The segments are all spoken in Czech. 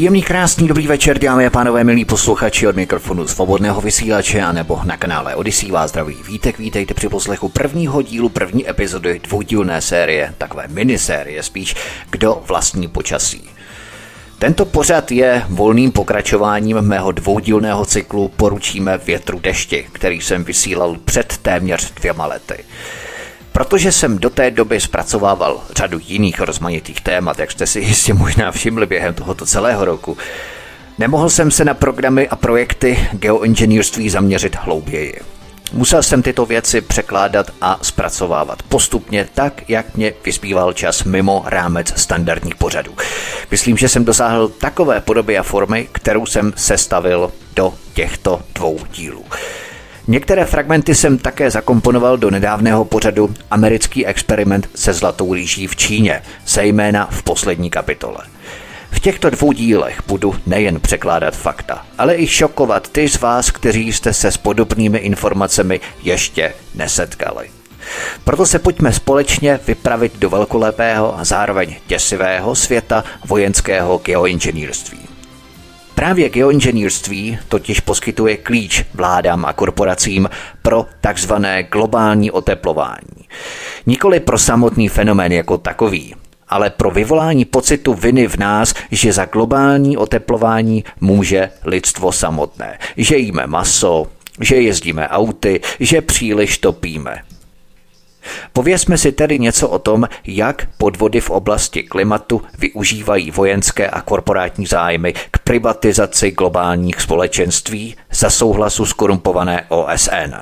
Příjemný, krásný, dobrý večer, dámy a pánové, milí posluchači od mikrofonu svobodného vysílače a nebo na kanále Odyssey vás zdraví vítek, vítejte při poslechu prvního dílu první epizody dvoudílné série, takové minisérie spíš, kdo vlastní počasí. Tento pořad je volným pokračováním mého dvoudílného cyklu Poručíme větru dešti, který jsem vysílal před téměř dvěma lety. Protože jsem do té doby zpracovával řadu jiných rozmanitých témat, jak jste si jistě možná všimli během tohoto celého roku, nemohl jsem se na programy a projekty geoinženýrství zaměřit hlouběji. Musel jsem tyto věci překládat a zpracovávat postupně tak, jak mě vyspíval čas mimo rámec standardních pořadů. Myslím, že jsem dosáhl takové podoby a formy, kterou jsem sestavil do těchto dvou dílů. Některé fragmenty jsem také zakomponoval do nedávného pořadu Americký experiment se zlatou rýží v Číně, zejména v poslední kapitole. V těchto dvou dílech budu nejen překládat fakta, ale i šokovat ty z vás, kteří jste se s podobnými informacemi ještě nesetkali. Proto se pojďme společně vypravit do velkolepého a zároveň děsivého světa vojenského geoinženýrství. Právě geoinženýrství totiž poskytuje klíč vládám a korporacím pro takzvané globální oteplování. Nikoli pro samotný fenomén jako takový, ale pro vyvolání pocitu viny v nás, že za globální oteplování může lidstvo samotné. Že jíme maso, že jezdíme auty, že příliš topíme. Povězme si tedy něco o tom, jak podvody v oblasti klimatu využívají vojenské a korporátní zájmy k privatizaci globálních společenství za souhlasu skorumpované OSN.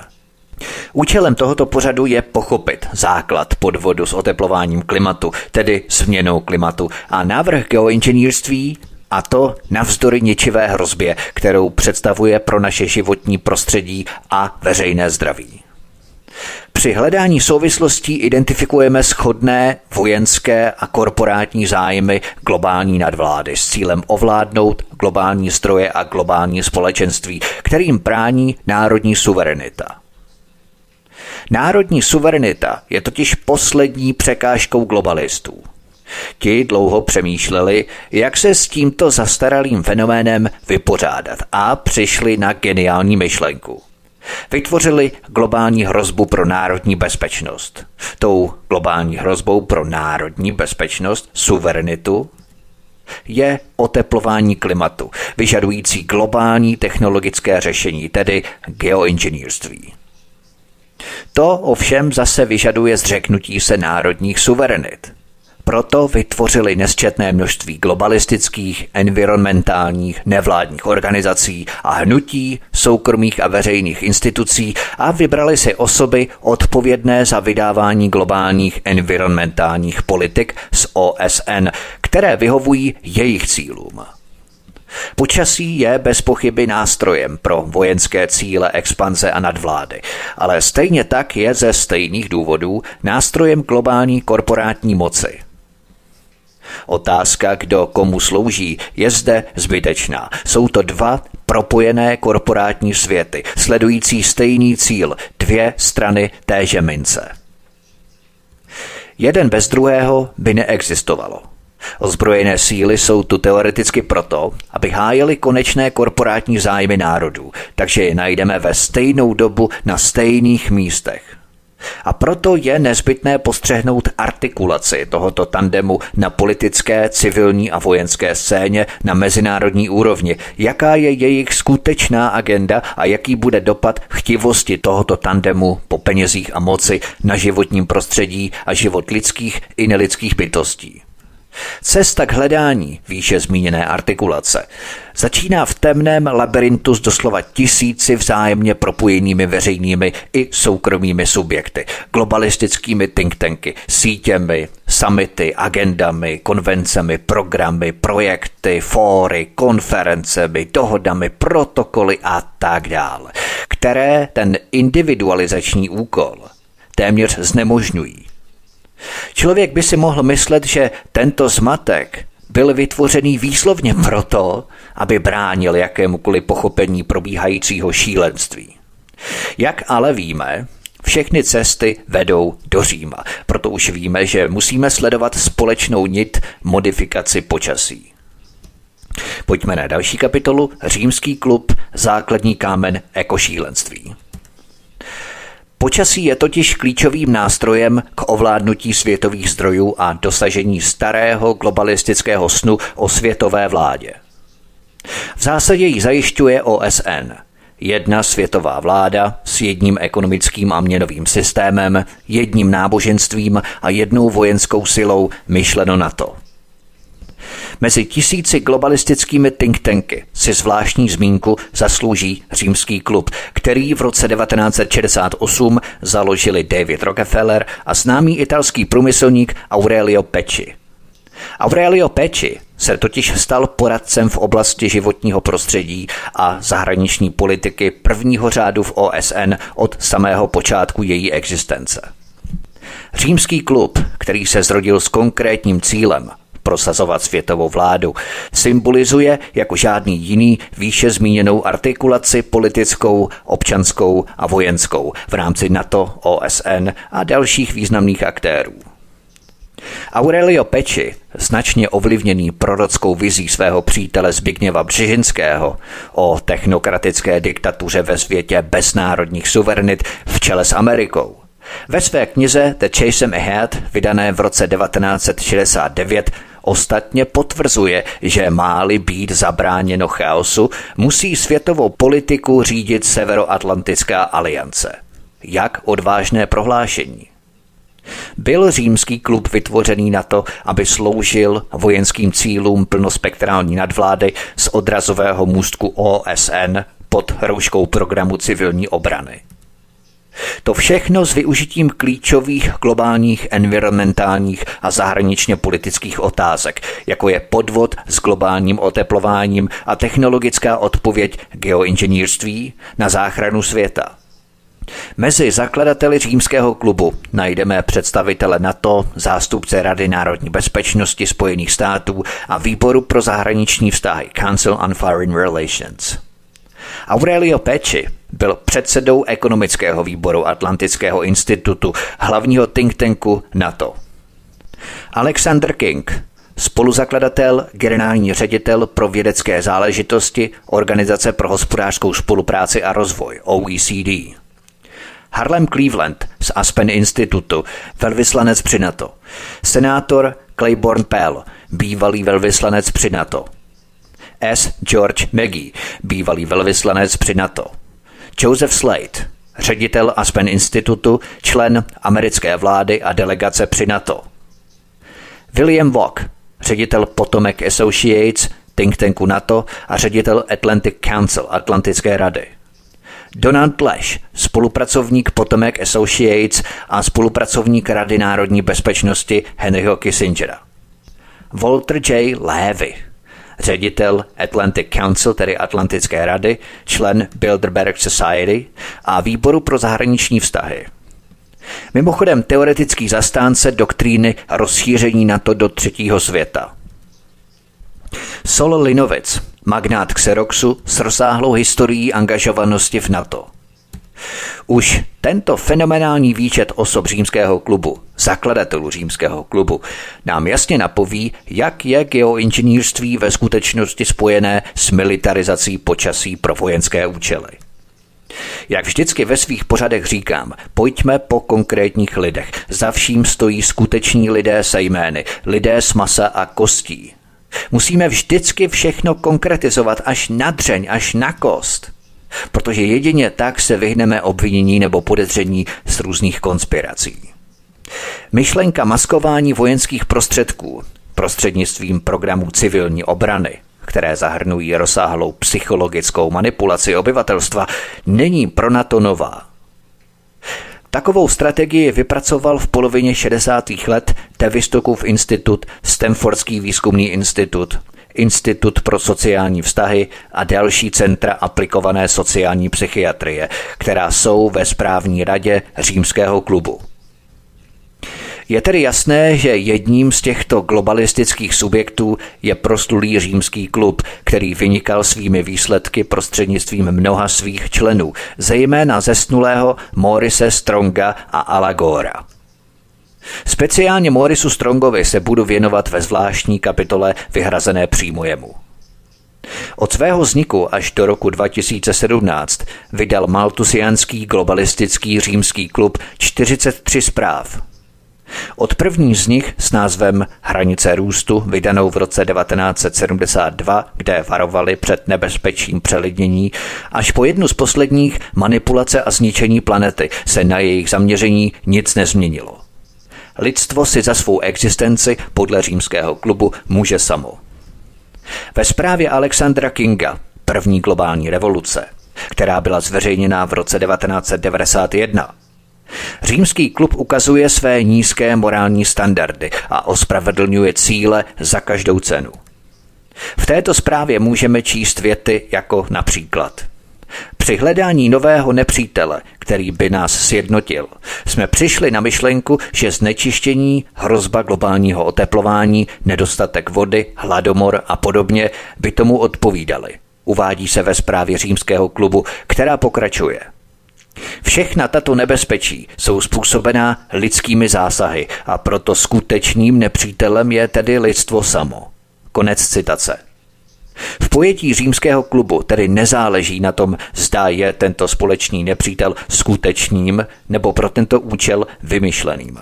Účelem tohoto pořadu je pochopit základ podvodu s oteplováním klimatu, tedy změnou klimatu a návrh geoinženýrství a to navzdory ničivé hrozbě, kterou představuje pro naše životní prostředí a veřejné zdraví. Při hledání souvislostí identifikujeme schodné vojenské a korporátní zájmy globální nadvlády s cílem ovládnout globální zdroje a globální společenství, kterým brání národní suverenita. Národní suverenita je totiž poslední překážkou globalistů. Ti dlouho přemýšleli, jak se s tímto zastaralým fenoménem vypořádat a přišli na geniální myšlenku. Vytvořili globální hrozbu pro národní bezpečnost. Tou globální hrozbou pro národní bezpečnost, suverenitu, je oteplování klimatu, vyžadující globální technologické řešení, tedy geoinženýrství. To ovšem zase vyžaduje zřeknutí se národních suverenit. Proto vytvořili nesčetné množství globalistických, environmentálních, nevládních organizací a hnutí, soukromých a veřejných institucí a vybrali si osoby odpovědné za vydávání globálních environmentálních politik z OSN, které vyhovují jejich cílům. Počasí je bez pochyby nástrojem pro vojenské cíle expanze a nadvlády, ale stejně tak je ze stejných důvodů nástrojem globální korporátní moci – Otázka, kdo komu slouží, je zde zbytečná. Jsou to dva propojené korporátní světy, sledující stejný cíl, dvě strany téže mince. Jeden bez druhého by neexistovalo. Ozbrojené síly jsou tu teoreticky proto, aby hájili konečné korporátní zájmy národů, takže je najdeme ve stejnou dobu na stejných místech. A proto je nezbytné postřehnout artikulaci tohoto tandemu na politické, civilní a vojenské scéně na mezinárodní úrovni, jaká je jejich skutečná agenda a jaký bude dopad chtivosti tohoto tandemu po penězích a moci na životním prostředí a život lidských i nelidských bytostí. Cesta k hledání výše zmíněné artikulace začíná v temném labirintu s doslova tisíci vzájemně propojenými veřejnými i soukromými subjekty, globalistickými think tanky, sítěmi, samity, agendami, konvencemi, programy, projekty, fóry, konferencemi, dohodami, protokoly a tak dále, které ten individualizační úkol téměř znemožňují. Člověk by si mohl myslet, že tento zmatek byl vytvořený výslovně proto, aby bránil jakémukoliv pochopení probíhajícího šílenství. Jak ale víme, všechny cesty vedou do Říma, proto už víme, že musíme sledovat společnou nit modifikaci počasí. Pojďme na další kapitolu Římský klub, základní kámen ekošílenství. Počasí je totiž klíčovým nástrojem k ovládnutí světových zdrojů a dosažení starého globalistického snu o světové vládě. V zásadě ji zajišťuje OSN, jedna světová vláda s jedním ekonomickým a měnovým systémem, jedním náboženstvím a jednou vojenskou silou myšleno na to – Mezi tisíci globalistickými think tanky si zvláštní zmínku zaslouží Římský klub, který v roce 1968 založili David Rockefeller a známý italský průmyslník Aurelio Pecci. Aurelio Pecci se totiž stal poradcem v oblasti životního prostředí a zahraniční politiky prvního řádu v OSN od samého počátku její existence. Římský klub, který se zrodil s konkrétním cílem prosazovat světovou vládu. Symbolizuje jako žádný jiný výše zmíněnou artikulaci politickou, občanskou a vojenskou v rámci NATO, OSN a dalších významných aktérů. Aurelio Peči, značně ovlivněný prorockou vizí svého přítele Zbigněva Břežinského o technokratické diktatuře ve světě bez národních suverenit v čele s Amerikou, ve své knize The Chase Ahead, vydané v roce 1969, Ostatně potvrzuje, že máli být zabráněno chaosu, musí světovou politiku řídit Severoatlantická aliance. Jak odvážné prohlášení. Byl římský klub vytvořený na to, aby sloužil vojenským cílům plnospektrální nadvlády z odrazového můstku OSN pod rouškou programu civilní obrany. To všechno s využitím klíčových globálních environmentálních a zahraničně politických otázek, jako je podvod s globálním oteplováním a technologická odpověď geoinženýrství na záchranu světa. Mezi zakladateli římského klubu najdeme představitele NATO, zástupce Rady národní bezpečnosti Spojených států a výboru pro zahraniční vztahy Council on Foreign Relations. Aurelio Pecci byl předsedou ekonomického výboru Atlantického institutu, hlavního think tanku NATO. Alexander King, spoluzakladatel, generální ředitel pro vědecké záležitosti Organizace pro hospodářskou spolupráci a rozvoj OECD. Harlem Cleveland z Aspen Institutu, velvyslanec při NATO. Senátor Claiborne Pell, bývalý velvyslanec při NATO. S. George Maggie, bývalý velvyslanec při NATO. Joseph Slade, ředitel Aspen Institutu, člen americké vlády a delegace při NATO. William Walk, ředitel Potomac Associates, think tanku NATO a ředitel Atlantic Council Atlantické rady. Donald Blash, spolupracovník Potomac Associates a spolupracovník Rady národní bezpečnosti Henryho Kissingera. Walter J. Levy, ředitel Atlantic Council, tedy Atlantické rady, člen Bilderberg Society a výboru pro zahraniční vztahy. Mimochodem teoretický zastánce doktríny rozšíření NATO do třetího světa. Sol Linovic, magnát Xeroxu s rozsáhlou historií angažovanosti v NATO – už tento fenomenální výčet osob římského klubu, zakladatelů římského klubu, nám jasně napoví, jak je geoinženýrství ve skutečnosti spojené s militarizací počasí pro vojenské účely. Jak vždycky ve svých pořadech říkám, pojďme po konkrétních lidech. Za vším stojí skuteční lidé se jmény, lidé s masa a kostí. Musíme vždycky všechno konkretizovat až na dřeň, až na kost – protože jedině tak se vyhneme obvinění nebo podezření z různých konspirací. Myšlenka maskování vojenských prostředků prostřednictvím programů civilní obrany, které zahrnují rozsáhlou psychologickou manipulaci obyvatelstva, není pro NATO nová. Takovou strategii vypracoval v polovině 60. let Tevistokův institut, Stanfordský výzkumný institut, Institut pro sociální vztahy a další centra aplikované sociální psychiatrie, která jsou ve správní radě Římského klubu. Je tedy jasné, že jedním z těchto globalistických subjektů je prostulý římský klub, který vynikal svými výsledky prostřednictvím mnoha svých členů, zejména zesnulého Morise Stronga a Alagora. Speciálně Morisu Strongovi se budu věnovat ve zvláštní kapitole vyhrazené přímo jemu. Od svého vzniku až do roku 2017 vydal maltusiánský globalistický římský klub 43 zpráv, od první z nich s názvem Hranice růstu, vydanou v roce 1972, kde varovali před nebezpečím přelidnění, až po jednu z posledních manipulace a zničení planety se na jejich zaměření nic nezměnilo. Lidstvo si za svou existenci podle římského klubu může samo. Ve zprávě Alexandra Kinga, první globální revoluce, která byla zveřejněná v roce 1991, Římský klub ukazuje své nízké morální standardy a ospravedlňuje cíle za každou cenu. V této zprávě můžeme číst věty jako například při hledání nového nepřítele, který by nás sjednotil, jsme přišli na myšlenku, že znečištění, hrozba globálního oteplování, nedostatek vody, hladomor a podobně by tomu odpovídali. Uvádí se ve zprávě římského klubu, která pokračuje – Všechna tato nebezpečí jsou způsobená lidskými zásahy a proto skutečným nepřítelem je tedy lidstvo samo. Konec citace. V pojetí římského klubu tedy nezáleží na tom, zda je tento společný nepřítel skutečným nebo pro tento účel vymyšleným.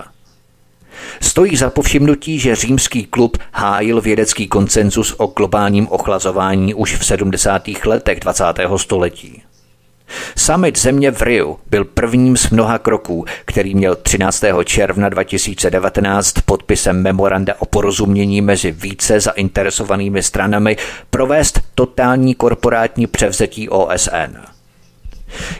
Stojí za povšimnutí, že římský klub hájil vědecký koncenzus o globálním ochlazování už v 70. letech 20. století. Summit země v Riu byl prvním z mnoha kroků, který měl 13. června 2019 podpisem memoranda o porozumění mezi více zainteresovanými stranami provést totální korporátní převzetí OSN.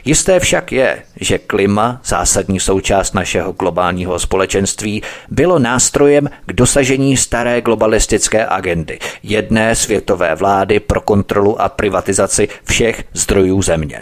Jisté však je, že klima, zásadní součást našeho globálního společenství, bylo nástrojem k dosažení staré globalistické agendy jedné světové vlády pro kontrolu a privatizaci všech zdrojů země.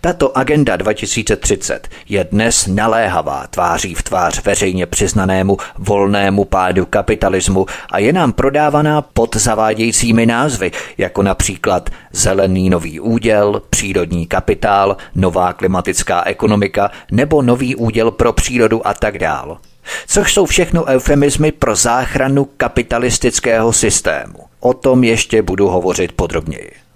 Tato agenda 2030 je dnes naléhavá tváří v tvář veřejně přiznanému volnému pádu kapitalismu a je nám prodávaná pod zavádějícími názvy, jako například zelený nový úděl, přírodní kapitál, nová klimatická ekonomika nebo nový úděl pro přírodu a tak dál. Což jsou všechno eufemizmy pro záchranu kapitalistického systému. O tom ještě budu hovořit podrobněji.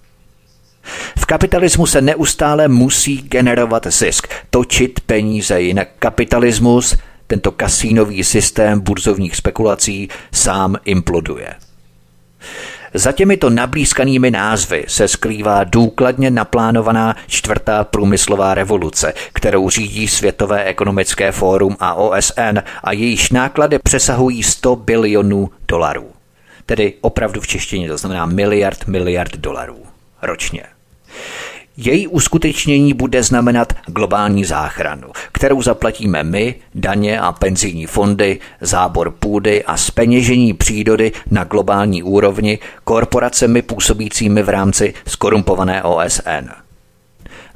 V kapitalismu se neustále musí generovat zisk, točit peníze, jinak kapitalismus, tento kasínový systém burzovních spekulací, sám imploduje. Za těmito nablízkanými názvy se skrývá důkladně naplánovaná čtvrtá průmyslová revoluce, kterou řídí Světové ekonomické fórum a OSN a jejíž náklady přesahují 100 bilionů dolarů. Tedy opravdu v češtině to znamená miliard miliard dolarů ročně. Její uskutečnění bude znamenat globální záchranu, kterou zaplatíme my, daně a penzijní fondy, zábor půdy a speněžení přírody na globální úrovni korporacemi působícími v rámci skorumpované OSN.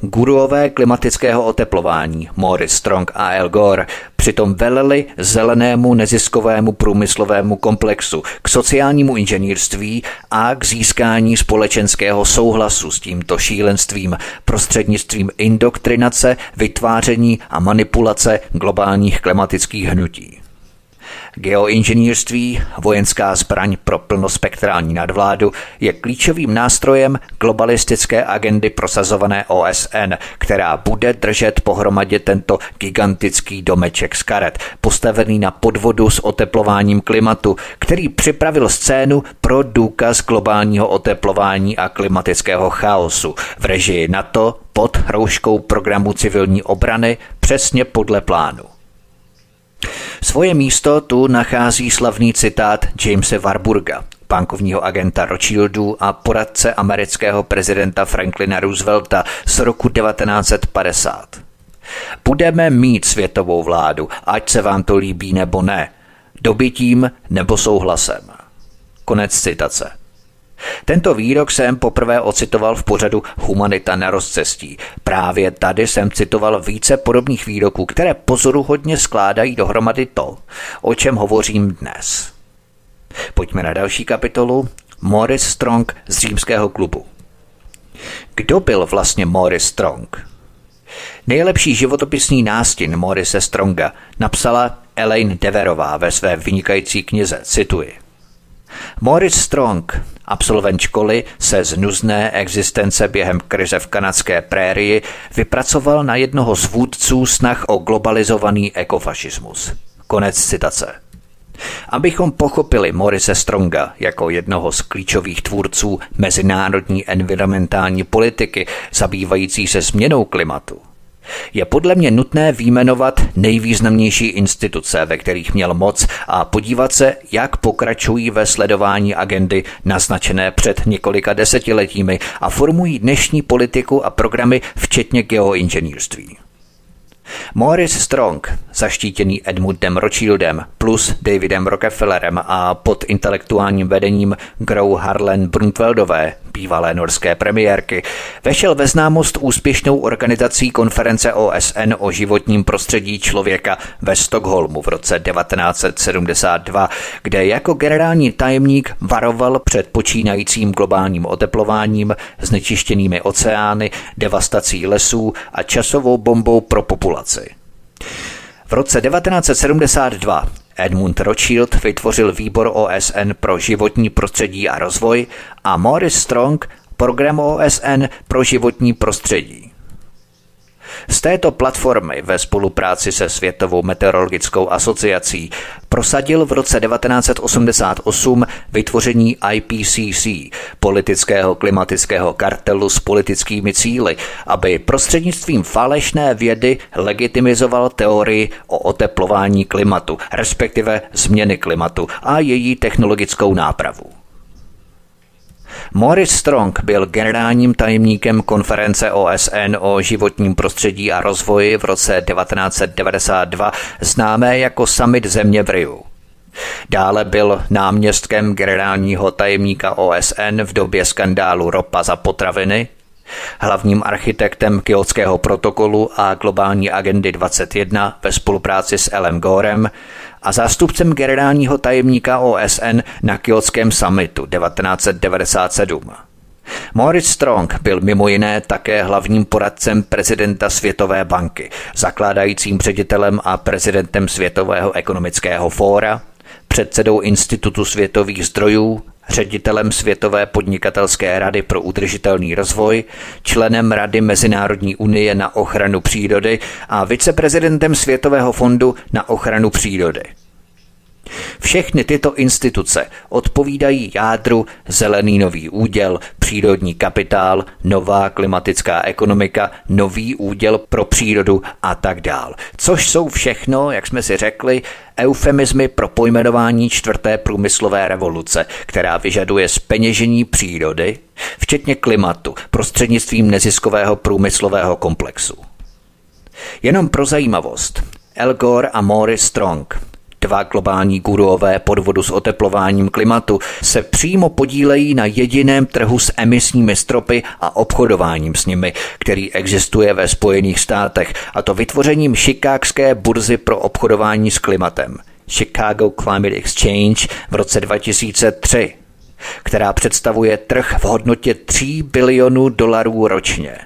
Guruové klimatického oteplování Morris Strong a El Gore přitom veleli zelenému neziskovému průmyslovému komplexu, k sociálnímu inženýrství a k získání společenského souhlasu s tímto šílenstvím prostřednictvím indoktrinace, vytváření a manipulace globálních klimatických hnutí. Geoinženýrství, vojenská zbraň pro plnospektrální nadvládu, je klíčovým nástrojem globalistické agendy prosazované OSN, která bude držet pohromadě tento gigantický domeček z karet, postavený na podvodu s oteplováním klimatu, který připravil scénu pro důkaz globálního oteplování a klimatického chaosu v režii NATO pod hrouškou programu civilní obrany přesně podle plánu. Svoje místo tu nachází slavný citát Jamese Warburga, bankovního agenta Rothschildu a poradce amerického prezidenta Franklina Roosevelta z roku 1950. Budeme mít světovou vládu, ať se vám to líbí nebo ne, dobytím nebo souhlasem. Konec citace. Tento výrok jsem poprvé ocitoval v pořadu Humanita na rozcestí. Právě tady jsem citoval více podobných výroků, které pozoruhodně skládají dohromady to, o čem hovořím dnes. Pojďme na další kapitolu. Morris Strong z římského klubu. Kdo byl vlastně Morris Strong? Nejlepší životopisný nástin Morise Stronga napsala Elaine Deverová ve své vynikající knize, cituji. Morris Strong, absolvent školy, se z nuzné existence během krize v kanadské prérii vypracoval na jednoho z vůdců snah o globalizovaný ekofašismus. Konec citace. Abychom pochopili Morise Stronga jako jednoho z klíčových tvůrců mezinárodní environmentální politiky zabývající se změnou klimatu, je podle mě nutné výjmenovat nejvýznamnější instituce, ve kterých měl moc a podívat se, jak pokračují ve sledování agendy naznačené před několika desetiletími a formují dnešní politiku a programy včetně geoinženýrství. Morris Strong, zaštítěný Edmundem Rothschildem plus Davidem Rockefellerem a pod intelektuálním vedením Gro Harlan Brundtveldové, bývalé norské premiérky, vešel ve známost úspěšnou organizací konference OSN o životním prostředí člověka ve Stockholmu v roce 1972, kde jako generální tajemník varoval před počínajícím globálním oteplováním, znečištěnými oceány, devastací lesů a časovou bombou pro populaci. V roce 1972 Edmund Rothschild vytvořil výbor OSN pro životní prostředí a rozvoj a Morris Strong program OSN pro životní prostředí. Z této platformy ve spolupráci se Světovou meteorologickou asociací prosadil v roce 1988 vytvoření IPCC, politického klimatického kartelu s politickými cíly, aby prostřednictvím falešné vědy legitimizoval teorii o oteplování klimatu, respektive změny klimatu a její technologickou nápravu. Morris Strong byl generálním tajemníkem konference OSN o životním prostředí a rozvoji v roce 1992, známé jako Summit země v Riu. Dále byl náměstkem generálního tajemníka OSN v době skandálu ropa za potraviny, hlavním architektem Kyotského protokolu a globální agendy 21 ve spolupráci s Elem Gorem a zástupcem generálního tajemníka OSN na Kyotském summitu 1997. Morris Strong byl mimo jiné také hlavním poradcem prezidenta Světové banky, zakládajícím ředitelem a prezidentem Světového ekonomického fóra, předsedou Institutu světových zdrojů, ředitelem Světové podnikatelské rady pro udržitelný rozvoj, členem Rady Mezinárodní unie na ochranu přírody a viceprezidentem Světového fondu na ochranu přírody. Všechny tyto instituce odpovídají jádru zelený nový úděl, přírodní kapitál, nová klimatická ekonomika, nový úděl pro přírodu a tak dál. Což jsou všechno, jak jsme si řekli, eufemizmy pro pojmenování čtvrté průmyslové revoluce, která vyžaduje speněžení přírody, včetně klimatu, prostřednictvím neziskového průmyslového komplexu. Jenom pro zajímavost, El Gore a Morris Strong Dva globální guruové podvodu s oteplováním klimatu se přímo podílejí na jediném trhu s emisními stropy a obchodováním s nimi, který existuje ve Spojených státech, a to vytvořením šikákské burzy pro obchodování s klimatem. Chicago Climate Exchange v roce 2003, která představuje trh v hodnotě 3 bilionů dolarů ročně.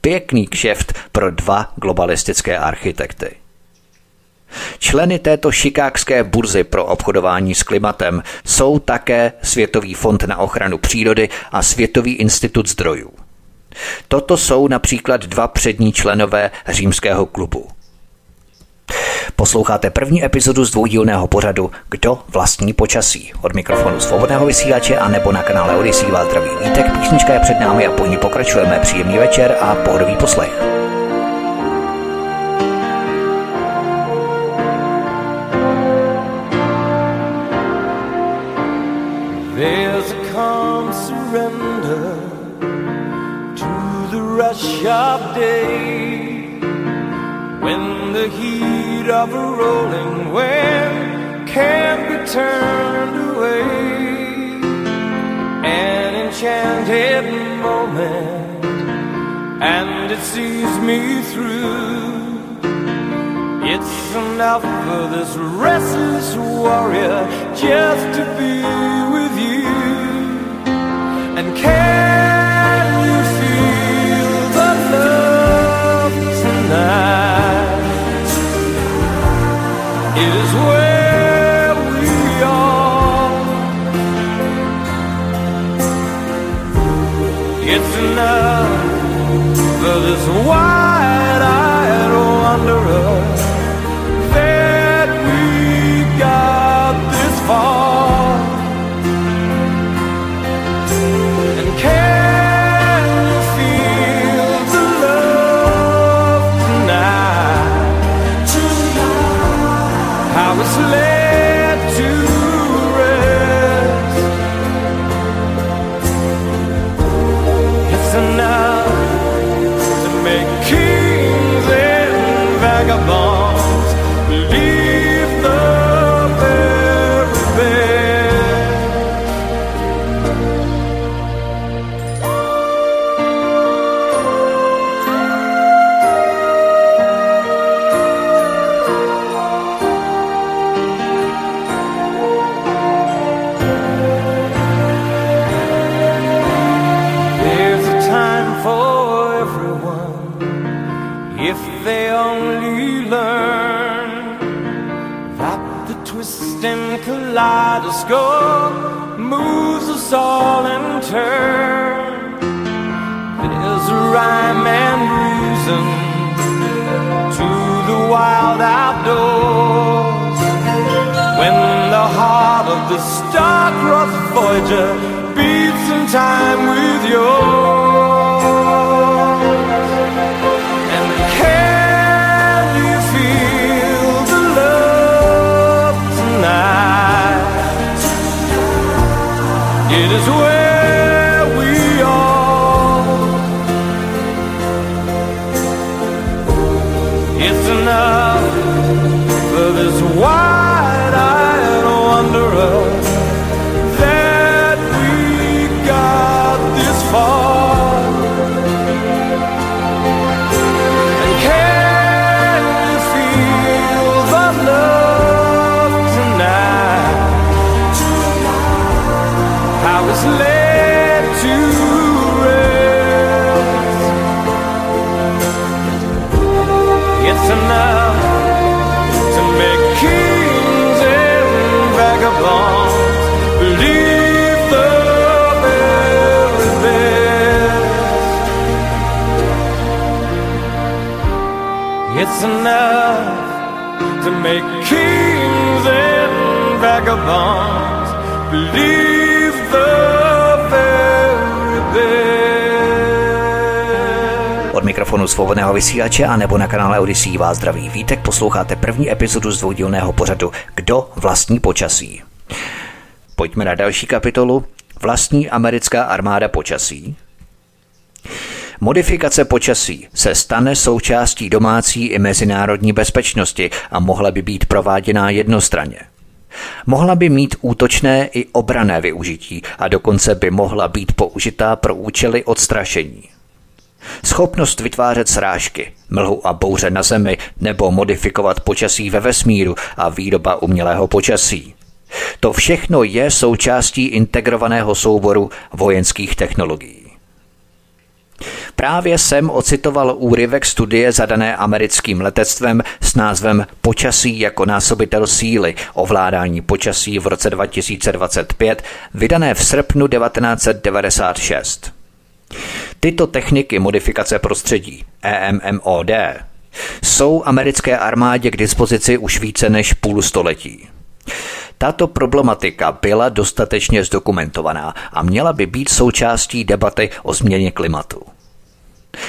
Pěkný kšeft pro dva globalistické architekty. Členy této šikákské burzy pro obchodování s klimatem jsou také Světový fond na ochranu přírody a Světový institut zdrojů. Toto jsou například dva přední členové římského klubu. Posloucháte první epizodu z dvoudílného pořadu Kdo vlastní počasí? Od mikrofonu svobodného vysílače a nebo na kanále Odisí vás zdraví Vítek, písnička je před námi a po ní pokračujeme. Příjemný večer a pohodový poslech. Rush of day, when the heat of a rolling wind can't be turned away, an enchanted moment, and it sees me through. It's enough for this restless warrior just to be with you. And can where we are. It's enough for this wide-eyed kaleidoscope moves us all in turn. There's a rhyme and reason to the wild outdoors. When the heart of the star-crossed Voyager beats in time with yours. Enough to make kings and vagabonds believe Od mikrofonu svobodného vysílače a nebo na kanále Odisí vás zdraví vítek, posloucháte první epizodu z dvoudílného pořadu Kdo vlastní počasí. Pojďme na další kapitolu. Vlastní americká armáda počasí. Modifikace počasí se stane součástí domácí i mezinárodní bezpečnosti a mohla by být prováděná jednostranně. Mohla by mít útočné i obrané využití a dokonce by mohla být použitá pro účely odstrašení. Schopnost vytvářet srážky, mlhu a bouře na zemi nebo modifikovat počasí ve vesmíru a výroba umělého počasí. To všechno je součástí integrovaného souboru vojenských technologií. Právě jsem ocitoval úryvek studie zadané americkým letectvem s názvem Počasí jako násobitel síly, ovládání počasí v roce 2025, vydané v srpnu 1996. Tyto techniky modifikace prostředí, EMMOD, jsou americké armádě k dispozici už více než půl století. Tato problematika byla dostatečně zdokumentovaná a měla by být součástí debaty o změně klimatu.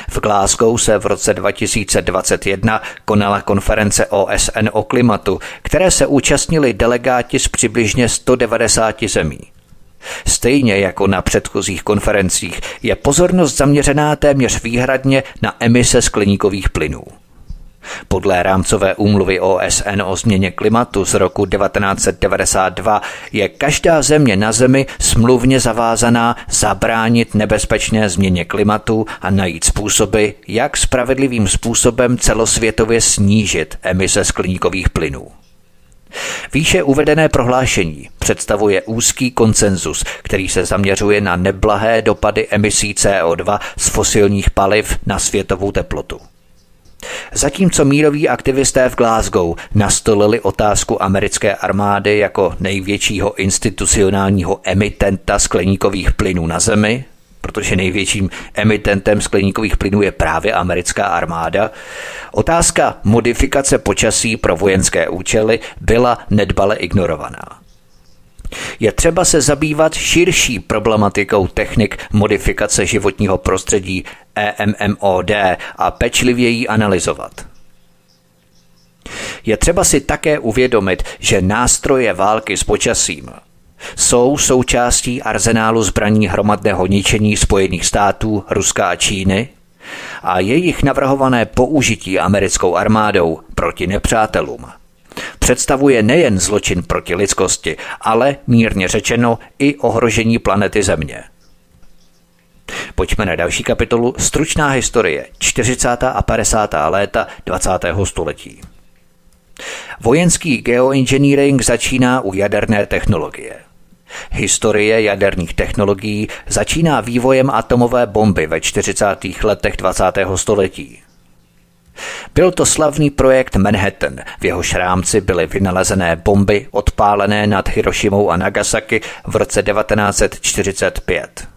V Glasgow se v roce 2021 konala konference OSN o klimatu, které se účastnili delegáti z přibližně 190 zemí. Stejně jako na předchozích konferencích je pozornost zaměřená téměř výhradně na emise skleníkových plynů. Podle rámcové úmluvy OSN o změně klimatu z roku 1992 je každá země na Zemi smluvně zavázaná zabránit nebezpečné změně klimatu a najít způsoby, jak spravedlivým způsobem celosvětově snížit emise skleníkových plynů. Výše uvedené prohlášení představuje úzký konsenzus, který se zaměřuje na neblahé dopady emisí CO2 z fosilních paliv na světovou teplotu. Zatímco míroví aktivisté v Glasgow nastolili otázku americké armády jako největšího institucionálního emitenta skleníkových plynů na Zemi, protože největším emitentem skleníkových plynů je právě americká armáda, otázka modifikace počasí pro vojenské účely byla nedbale ignorovaná. Je třeba se zabývat širší problematikou technik modifikace životního prostředí EMMOD a pečlivě ji analyzovat. Je třeba si také uvědomit, že nástroje války s počasím jsou součástí arzenálu zbraní hromadného ničení Spojených států, Ruska a Číny a jejich navrhované použití americkou armádou proti nepřátelům – představuje nejen zločin proti lidskosti, ale mírně řečeno i ohrožení planety Země. Pojďme na další kapitolu Stručná historie 40. a 50. léta 20. století. Vojenský geoengineering začíná u jaderné technologie. Historie jaderných technologií začíná vývojem atomové bomby ve 40. letech 20. století. Byl to slavný projekt Manhattan, v jehož rámci byly vynalezené bomby odpálené nad Hirošimou a Nagasaki v roce 1945.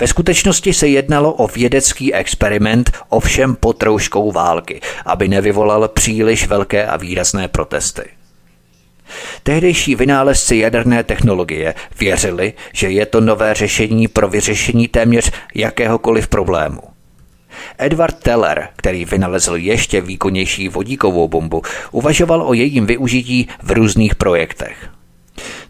Ve skutečnosti se jednalo o vědecký experiment, ovšem pod trouškou války, aby nevyvolal příliš velké a výrazné protesty. Tehdejší vynálezci jaderné technologie věřili, že je to nové řešení pro vyřešení téměř jakéhokoliv problému. Edward Teller, který vynalezl ještě výkonnější vodíkovou bombu, uvažoval o jejím využití v různých projektech.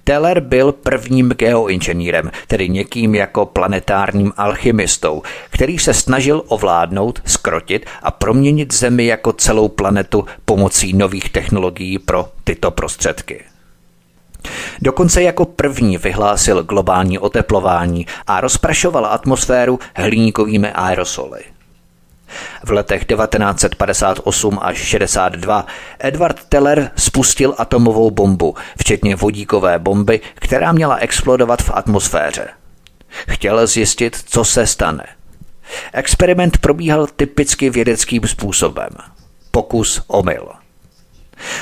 Teller byl prvním geoinženýrem, tedy někým jako planetárním alchymistou, který se snažil ovládnout, skrotit a proměnit Zemi jako celou planetu pomocí nových technologií pro tyto prostředky. Dokonce jako první vyhlásil globální oteplování a rozprašoval atmosféru hliníkovými aerosoly. V letech 1958 až 62 Edward Teller spustil atomovou bombu, včetně vodíkové bomby, která měla explodovat v atmosféře. Chtěl zjistit, co se stane. Experiment probíhal typicky vědeckým způsobem. Pokus omyl.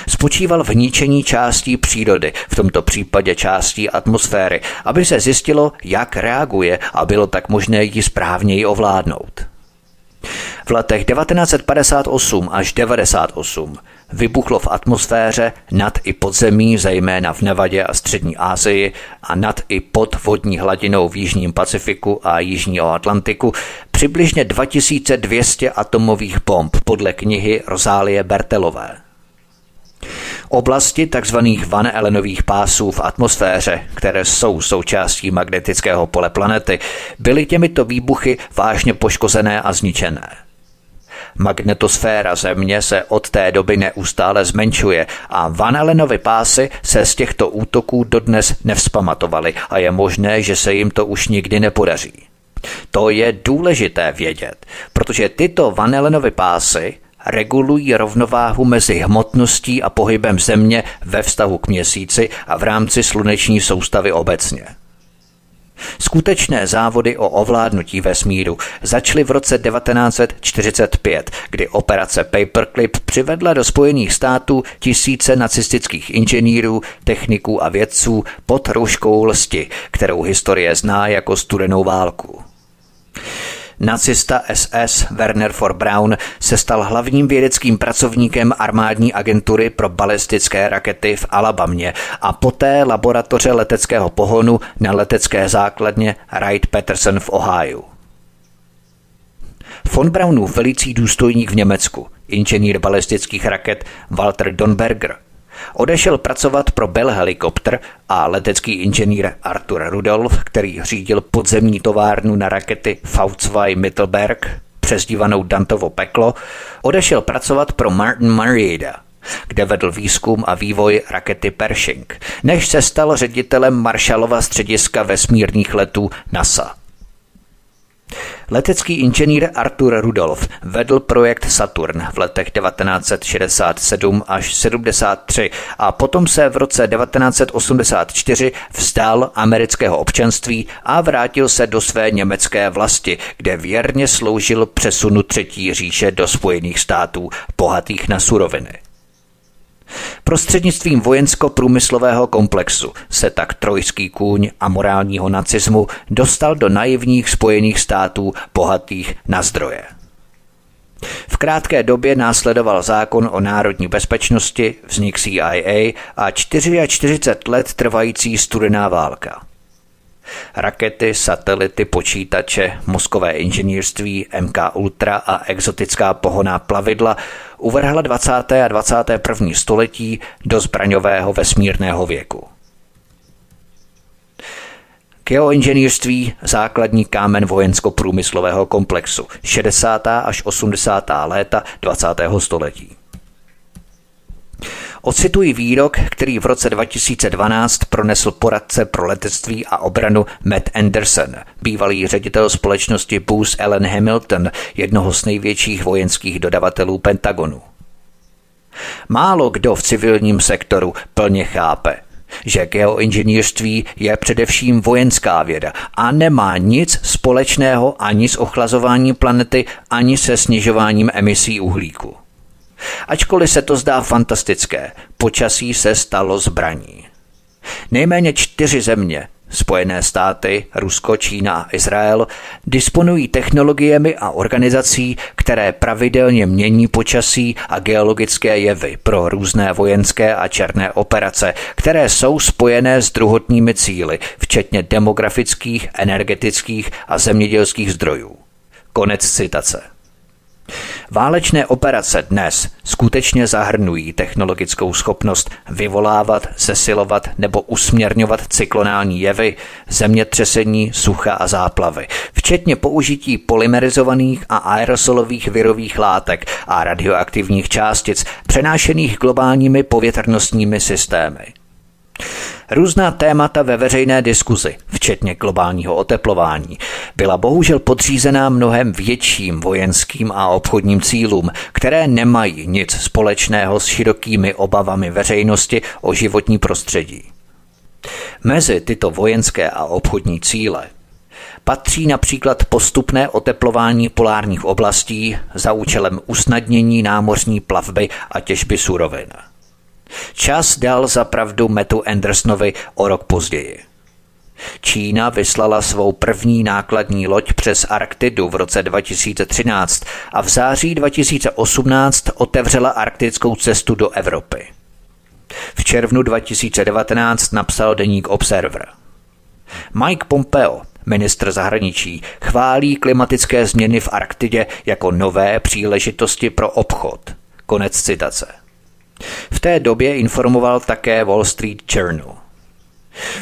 Spočíval v ničení částí přírody, v tomto případě částí atmosféry, aby se zjistilo, jak reaguje a bylo tak možné ji správněji ovládnout. V letech 1958 až 98 vybuchlo v atmosféře nad i podzemí, zejména v Nevadě a střední Asii a nad i pod vodní hladinou v Jižním Pacifiku a Jižního Atlantiku přibližně 2200 atomových bomb podle knihy Rozálie Bertelové. Oblasti tzv. Van Allenových pásů v atmosféře, které jsou součástí magnetického pole planety, byly těmito výbuchy vážně poškozené a zničené. Magnetosféra Země se od té doby neustále zmenšuje a Van Allenovy pásy se z těchto útoků dodnes nevzpamatovaly a je možné, že se jim to už nikdy nepodaří. To je důležité vědět, protože tyto Van Allenovy pásy regulují rovnováhu mezi hmotností a pohybem Země ve vztahu k měsíci a v rámci sluneční soustavy obecně. Skutečné závody o ovládnutí vesmíru začaly v roce 1945, kdy operace Paperclip přivedla do Spojených států tisíce nacistických inženýrů, techniků a vědců pod rouškou lsti, kterou historie zná jako studenou válku. Nacista SS Werner von Braun se stal hlavním vědeckým pracovníkem armádní agentury pro balistické rakety v Alabamě a poté laboratoře leteckého pohonu na letecké základně Wright-Patterson v Ohio. Von Braunův velicí důstojník v Německu, inženýr balistických raket Walter Donberger, Odešel pracovat pro Bell Helicopter a letecký inženýr Arthur Rudolf, který řídil podzemní továrnu na rakety V2 Mittelberg, přezdívanou Dantovo peklo, odešel pracovat pro Martin Marietta, kde vedl výzkum a vývoj rakety Pershing, než se stal ředitelem Marshallova střediska vesmírných letů NASA. Letecký inženýr Arthur Rudolf vedl projekt Saturn v letech 1967 až 73 a potom se v roce 1984 vzdal amerického občanství a vrátil se do své německé vlasti, kde věrně sloužil přesunu Třetí říše do Spojených států, bohatých na suroviny. Prostřednictvím vojensko-průmyslového komplexu se tak trojský kůň a morálního nacismu dostal do naivních spojených států bohatých na zdroje. V krátké době následoval zákon o národní bezpečnosti, vznik CIA a 44 let trvající studená válka – Rakety, satelity, počítače, mozkové inženýrství, MK Ultra a exotická pohoná plavidla uvrhla 20. a 21. století do zbraňového vesmírného věku. Geoinženýrství základní kámen vojensko-průmyslového komplexu 60. až 80. léta 20. století. Ocituji výrok, který v roce 2012 pronesl poradce pro letectví a obranu Matt Anderson, bývalý ředitel společnosti Booz Allen Hamilton, jednoho z největších vojenských dodavatelů Pentagonu. Málo kdo v civilním sektoru plně chápe, že geoinženýrství je především vojenská věda a nemá nic společného ani s ochlazováním planety, ani se snižováním emisí uhlíku. Ačkoliv se to zdá fantastické, počasí se stalo zbraní. Nejméně čtyři země, Spojené státy, Rusko, Čína a Izrael, disponují technologiemi a organizací, které pravidelně mění počasí a geologické jevy pro různé vojenské a černé operace, které jsou spojené s druhotnými cíly, včetně demografických, energetických a zemědělských zdrojů. Konec citace. Válečné operace dnes skutečně zahrnují technologickou schopnost vyvolávat, zesilovat nebo usměrňovat cyklonální jevy, zemětřesení, sucha a záplavy, včetně použití polymerizovaných a aerosolových virových látek a radioaktivních částic přenášených globálními povětrnostními systémy. Různá témata ve veřejné diskuzi, včetně globálního oteplování, byla bohužel podřízená mnohem větším vojenským a obchodním cílům, které nemají nic společného s širokými obavami veřejnosti o životní prostředí. Mezi tyto vojenské a obchodní cíle patří například postupné oteplování polárních oblastí za účelem usnadnění námořní plavby a těžby surovin. Čas dal za pravdu Metu Andersonovi o rok později. Čína vyslala svou první nákladní loď přes Arktidu v roce 2013 a v září 2018 otevřela arktickou cestu do Evropy. V červnu 2019 napsal deník Observer. Mike Pompeo, ministr zahraničí, chválí klimatické změny v Arktidě jako nové příležitosti pro obchod. Konec citace. V té době informoval také Wall Street Journal.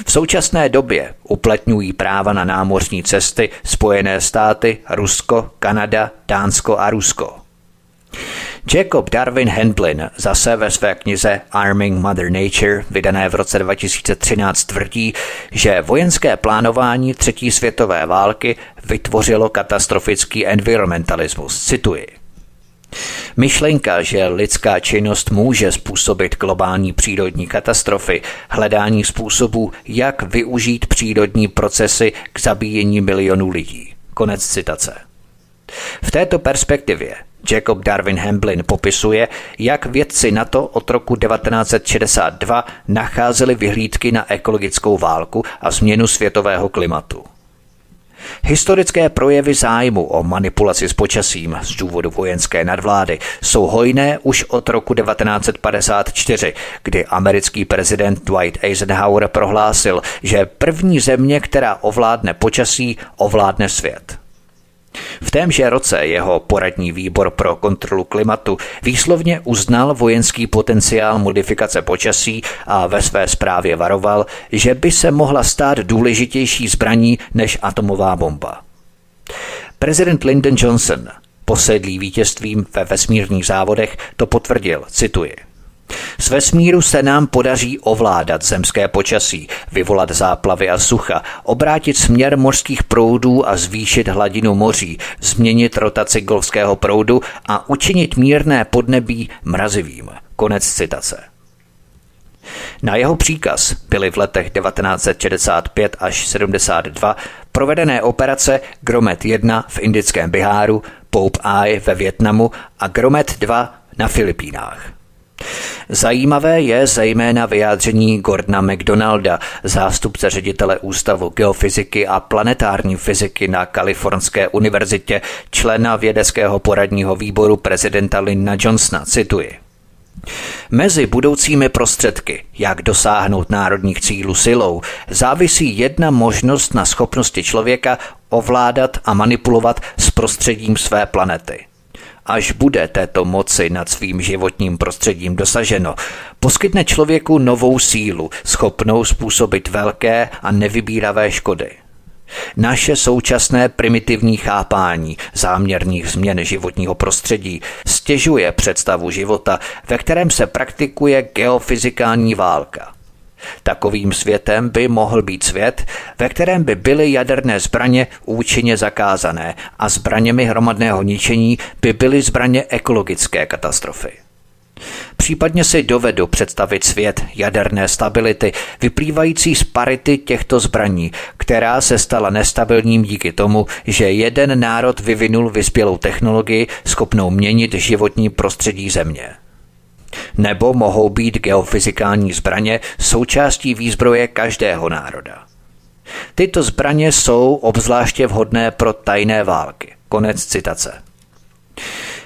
V současné době uplatňují práva na námořní cesty Spojené státy, Rusko, Kanada, Dánsko a Rusko. Jacob Darwin Handlin zase ve své knize Arming Mother Nature, vydané v roce 2013, tvrdí, že vojenské plánování třetí světové války vytvořilo katastrofický environmentalismus. Cituji. Myšlenka, že lidská činnost může způsobit globální přírodní katastrofy, hledání způsobů, jak využít přírodní procesy k zabíjení milionů lidí. Konec citace. V této perspektivě Jacob Darwin Hamblin popisuje, jak vědci na to od roku 1962 nacházeli vyhlídky na ekologickou válku a změnu světového klimatu. Historické projevy zájmu o manipulaci s počasím z důvodu vojenské nadvlády jsou hojné už od roku 1954, kdy americký prezident Dwight Eisenhower prohlásil, že první země, která ovládne počasí, ovládne svět. V témže roce jeho poradní výbor pro kontrolu klimatu výslovně uznal vojenský potenciál modifikace počasí a ve své zprávě varoval, že by se mohla stát důležitější zbraní než atomová bomba. Prezident Lyndon Johnson, posedlý vítězstvím ve vesmírných závodech, to potvrdil, cituji – z vesmíru se nám podaří ovládat zemské počasí, vyvolat záplavy a sucha, obrátit směr mořských proudů a zvýšit hladinu moří, změnit rotaci golfského proudu a učinit mírné podnebí mrazivým. Konec citace. Na jeho příkaz byly v letech 1965 až 72 provedené operace Gromet 1 v indickém Biháru, Pope Eye ve Větnamu a Gromet 2 na Filipínách. Zajímavé je zejména vyjádření Gordona McDonalda, zástupce ředitele Ústavu geofyziky a planetární fyziky na Kalifornské univerzitě, člena vědeckého poradního výboru prezidenta Lynna Johnsona, cituji. Mezi budoucími prostředky, jak dosáhnout národních cílů silou, závisí jedna možnost na schopnosti člověka ovládat a manipulovat s prostředím své planety až bude této moci nad svým životním prostředím dosaženo, poskytne člověku novou sílu, schopnou způsobit velké a nevybíravé škody. Naše současné primitivní chápání záměrných změn životního prostředí stěžuje představu života, ve kterém se praktikuje geofyzikální válka – Takovým světem by mohl být svět, ve kterém by byly jaderné zbraně účinně zakázané a zbraněmi hromadného ničení by byly zbraně ekologické katastrofy. Případně si dovedu představit svět jaderné stability, vyplývající z parity těchto zbraní, která se stala nestabilním díky tomu, že jeden národ vyvinul vyspělou technologii schopnou měnit životní prostředí země. Nebo mohou být geofyzikální zbraně součástí výzbroje každého národa. Tyto zbraně jsou obzvláště vhodné pro tajné války. Konec citace.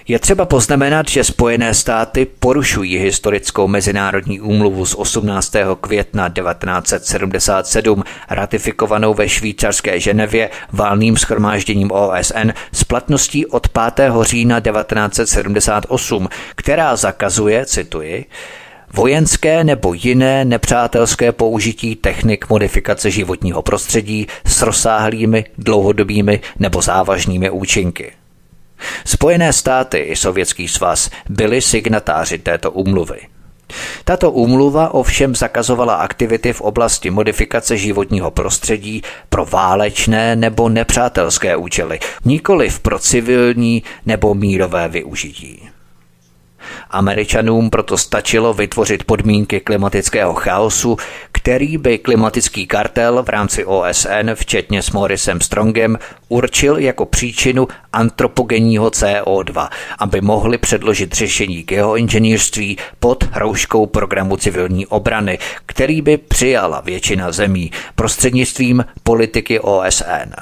Je třeba poznamenat, že Spojené státy porušují historickou mezinárodní úmluvu z 18. května 1977, ratifikovanou ve švýcarské Ženevě valným schromážděním OSN s platností od 5. října 1978, která zakazuje, cituji, vojenské nebo jiné nepřátelské použití technik modifikace životního prostředí s rozsáhlými, dlouhodobými nebo závažnými účinky. Spojené státy i Sovětský svaz byli signatáři této úmluvy. Tato úmluva ovšem zakazovala aktivity v oblasti modifikace životního prostředí pro válečné nebo nepřátelské účely, nikoliv pro civilní nebo mírové využití. Američanům proto stačilo vytvořit podmínky klimatického chaosu, který by klimatický kartel v rámci OSN, včetně s Morrisem Strongem, určil jako příčinu antropogenního CO2, aby mohli předložit řešení geoinženýrství pod rouškou programu civilní obrany, který by přijala většina zemí prostřednictvím politiky OSN.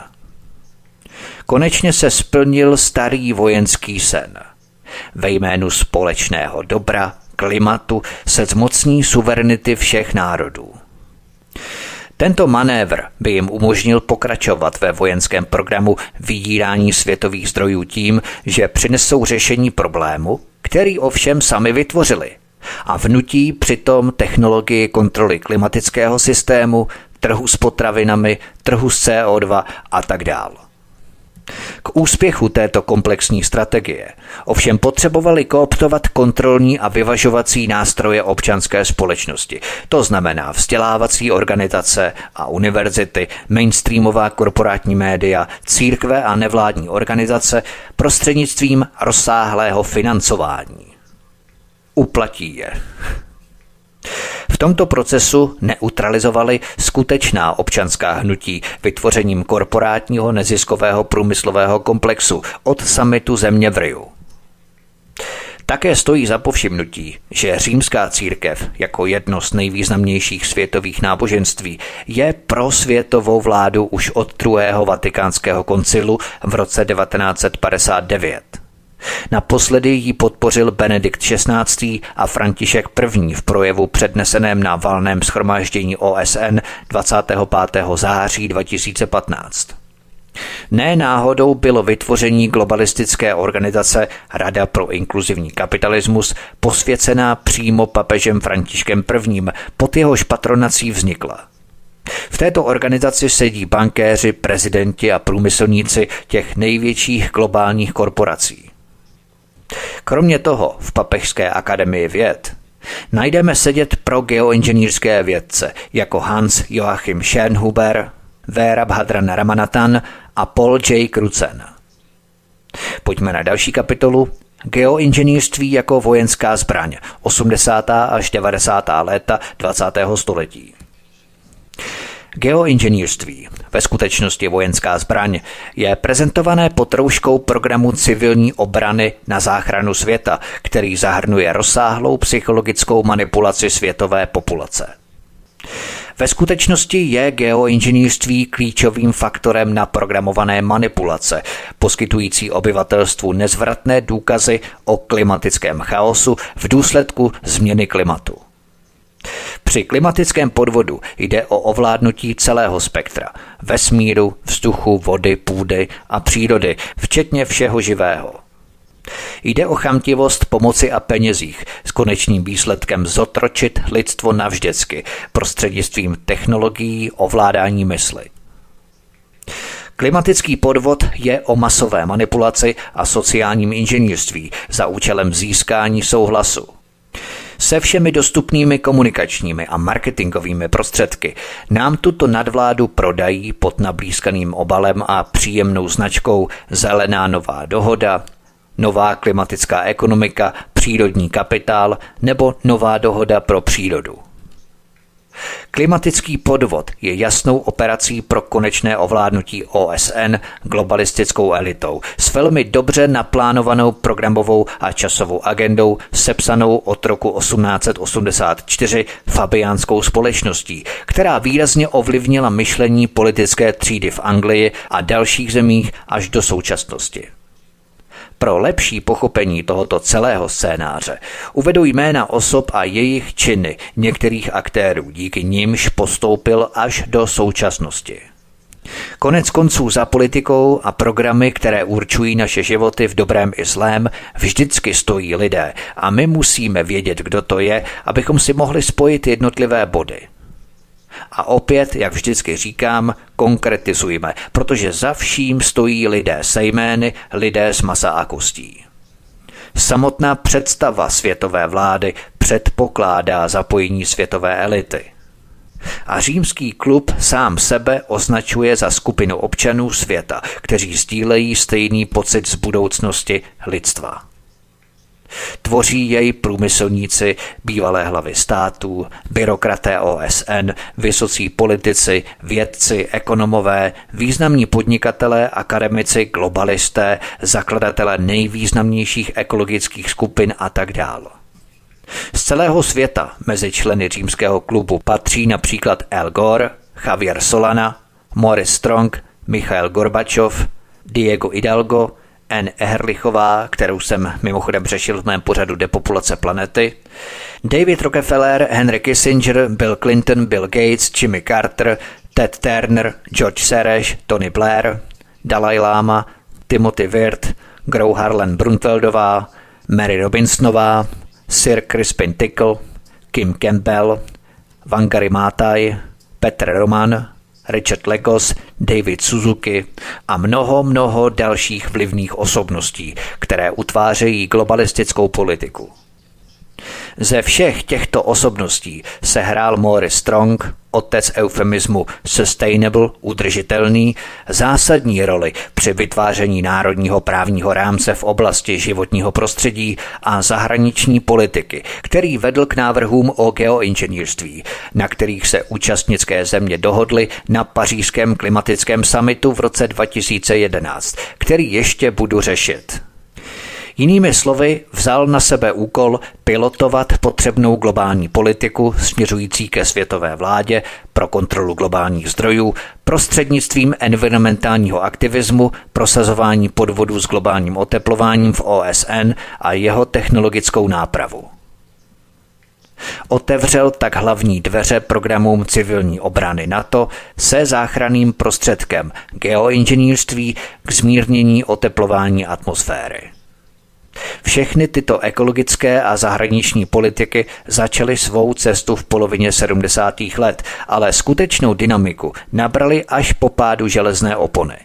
Konečně se splnil starý vojenský sen – ve jménu společného dobra, klimatu se zmocní suverenity všech národů. Tento manévr by jim umožnil pokračovat ve vojenském programu vydírání světových zdrojů tím, že přinesou řešení problému, který ovšem sami vytvořili a vnutí přitom technologii kontroly klimatického systému, trhu s potravinami, trhu s CO2 a tak dále. K úspěchu této komplexní strategie ovšem potřebovali kooptovat kontrolní a vyvažovací nástroje občanské společnosti, to znamená vzdělávací organizace a univerzity, mainstreamová korporátní média, církve a nevládní organizace prostřednictvím rozsáhlého financování. Uplatí je. V tomto procesu neutralizovali skutečná občanská hnutí vytvořením korporátního neziskového průmyslového komplexu od samitu země v Riu. Také stojí za povšimnutí, že římská církev jako jedno z nejvýznamnějších světových náboženství je pro světovou vládu už od druhého vatikánského koncilu v roce 1959. Naposledy ji podpořil Benedikt XVI. a František I. v projevu předneseném na valném schromáždění OSN 25. září 2015. Ne náhodou bylo vytvoření globalistické organizace Rada pro inkluzivní kapitalismus posvěcená přímo papežem Františkem I. pod jehož patronací vznikla. V této organizaci sedí bankéři, prezidenti a průmyslníci těch největších globálních korporací. Kromě toho v Papežské akademii věd najdeme sedět pro geoinženýrské vědce jako Hans Joachim Schernhuber, Vera Bhadran Ramanathan a Paul J. Krucen. Pojďme na další kapitolu. Geoinženýrství jako vojenská zbraň 80. až 90. léta 20. století. Geoinženýrství, ve skutečnosti vojenská zbraň, je prezentované pod rouškou programu civilní obrany na záchranu světa, který zahrnuje rozsáhlou psychologickou manipulaci světové populace. Ve skutečnosti je geoinženýrství klíčovým faktorem na programované manipulace, poskytující obyvatelstvu nezvratné důkazy o klimatickém chaosu v důsledku změny klimatu. Při klimatickém podvodu jde o ovládnutí celého spektra vesmíru, vzduchu, vody, půdy a přírody, včetně všeho živého. Jde o chamtivost pomoci a penězích s konečným výsledkem zotročit lidstvo navždycky prostřednictvím technologií ovládání mysli. Klimatický podvod je o masové manipulaci a sociálním inženýrství za účelem získání souhlasu – se všemi dostupnými komunikačními a marketingovými prostředky nám tuto nadvládu prodají pod nablízkaným obalem a příjemnou značkou Zelená nová dohoda, Nová klimatická ekonomika, přírodní kapitál nebo Nová dohoda pro přírodu. Klimatický podvod je jasnou operací pro konečné ovládnutí OSN globalistickou elitou s velmi dobře naplánovanou programovou a časovou agendou sepsanou od roku 1884 fabiánskou společností, která výrazně ovlivnila myšlení politické třídy v Anglii a dalších zemích až do současnosti. Pro lepší pochopení tohoto celého scénáře. Uvedu jména osob a jejich činy. Některých aktérů, díky nimž postoupil až do současnosti. Konec konců za politikou a programy, které určují naše životy v dobrém i zlém, vždycky stojí lidé. A my musíme vědět, kdo to je, abychom si mohli spojit jednotlivé body – a opět, jak vždycky říkám, konkretizujme, protože za vším stojí lidé se jmény, lidé s masa a kostí. Samotná představa světové vlády předpokládá zapojení světové elity. A římský klub sám sebe označuje za skupinu občanů světa, kteří sdílejí stejný pocit z budoucnosti lidstva. Tvoří jej průmyslníci, bývalé hlavy států, byrokraté OSN, vysocí politici, vědci, ekonomové, významní podnikatelé, akademici, globalisté, zakladatelé nejvýznamnějších ekologických skupin a tak dále. Z celého světa mezi členy římského klubu patří například Al Gore, Javier Solana, Morris Strong, Michail Gorbačov, Diego Hidalgo, N. Ehrlichová, kterou jsem mimochodem řešil v mém pořadu Depopulace planety, David Rockefeller, Henry Kissinger, Bill Clinton, Bill Gates, Jimmy Carter, Ted Turner, George Soros, Tony Blair, Dalai Lama, Timothy Wirt, Gro Harlan Brunfeldová, Mary Robinsonová, Sir Crispin Tickle, Kim Campbell, Wangari Maathai, Petr Roman, Richard Legos, David Suzuki a mnoho, mnoho dalších vlivných osobností, které utvářejí globalistickou politiku. Ze všech těchto osobností se hrál Morris Strong, otec eufemismu sustainable, udržitelný, zásadní roli při vytváření národního právního rámce v oblasti životního prostředí a zahraniční politiky, který vedl k návrhům o geoinženýrství, na kterých se účastnické země dohodly na pařížském klimatickém summitu v roce 2011, který ještě budu řešit. Jinými slovy, vzal na sebe úkol pilotovat potřebnou globální politiku směřující ke světové vládě pro kontrolu globálních zdrojů prostřednictvím environmentálního aktivismu, prosazování podvodu s globálním oteplováním v OSN a jeho technologickou nápravu. Otevřel tak hlavní dveře programům civilní obrany NATO se záchranným prostředkem geoinženýrství k zmírnění oteplování atmosféry. Všechny tyto ekologické a zahraniční politiky začaly svou cestu v polovině 70. let, ale skutečnou dynamiku nabrali až po pádu železné opony.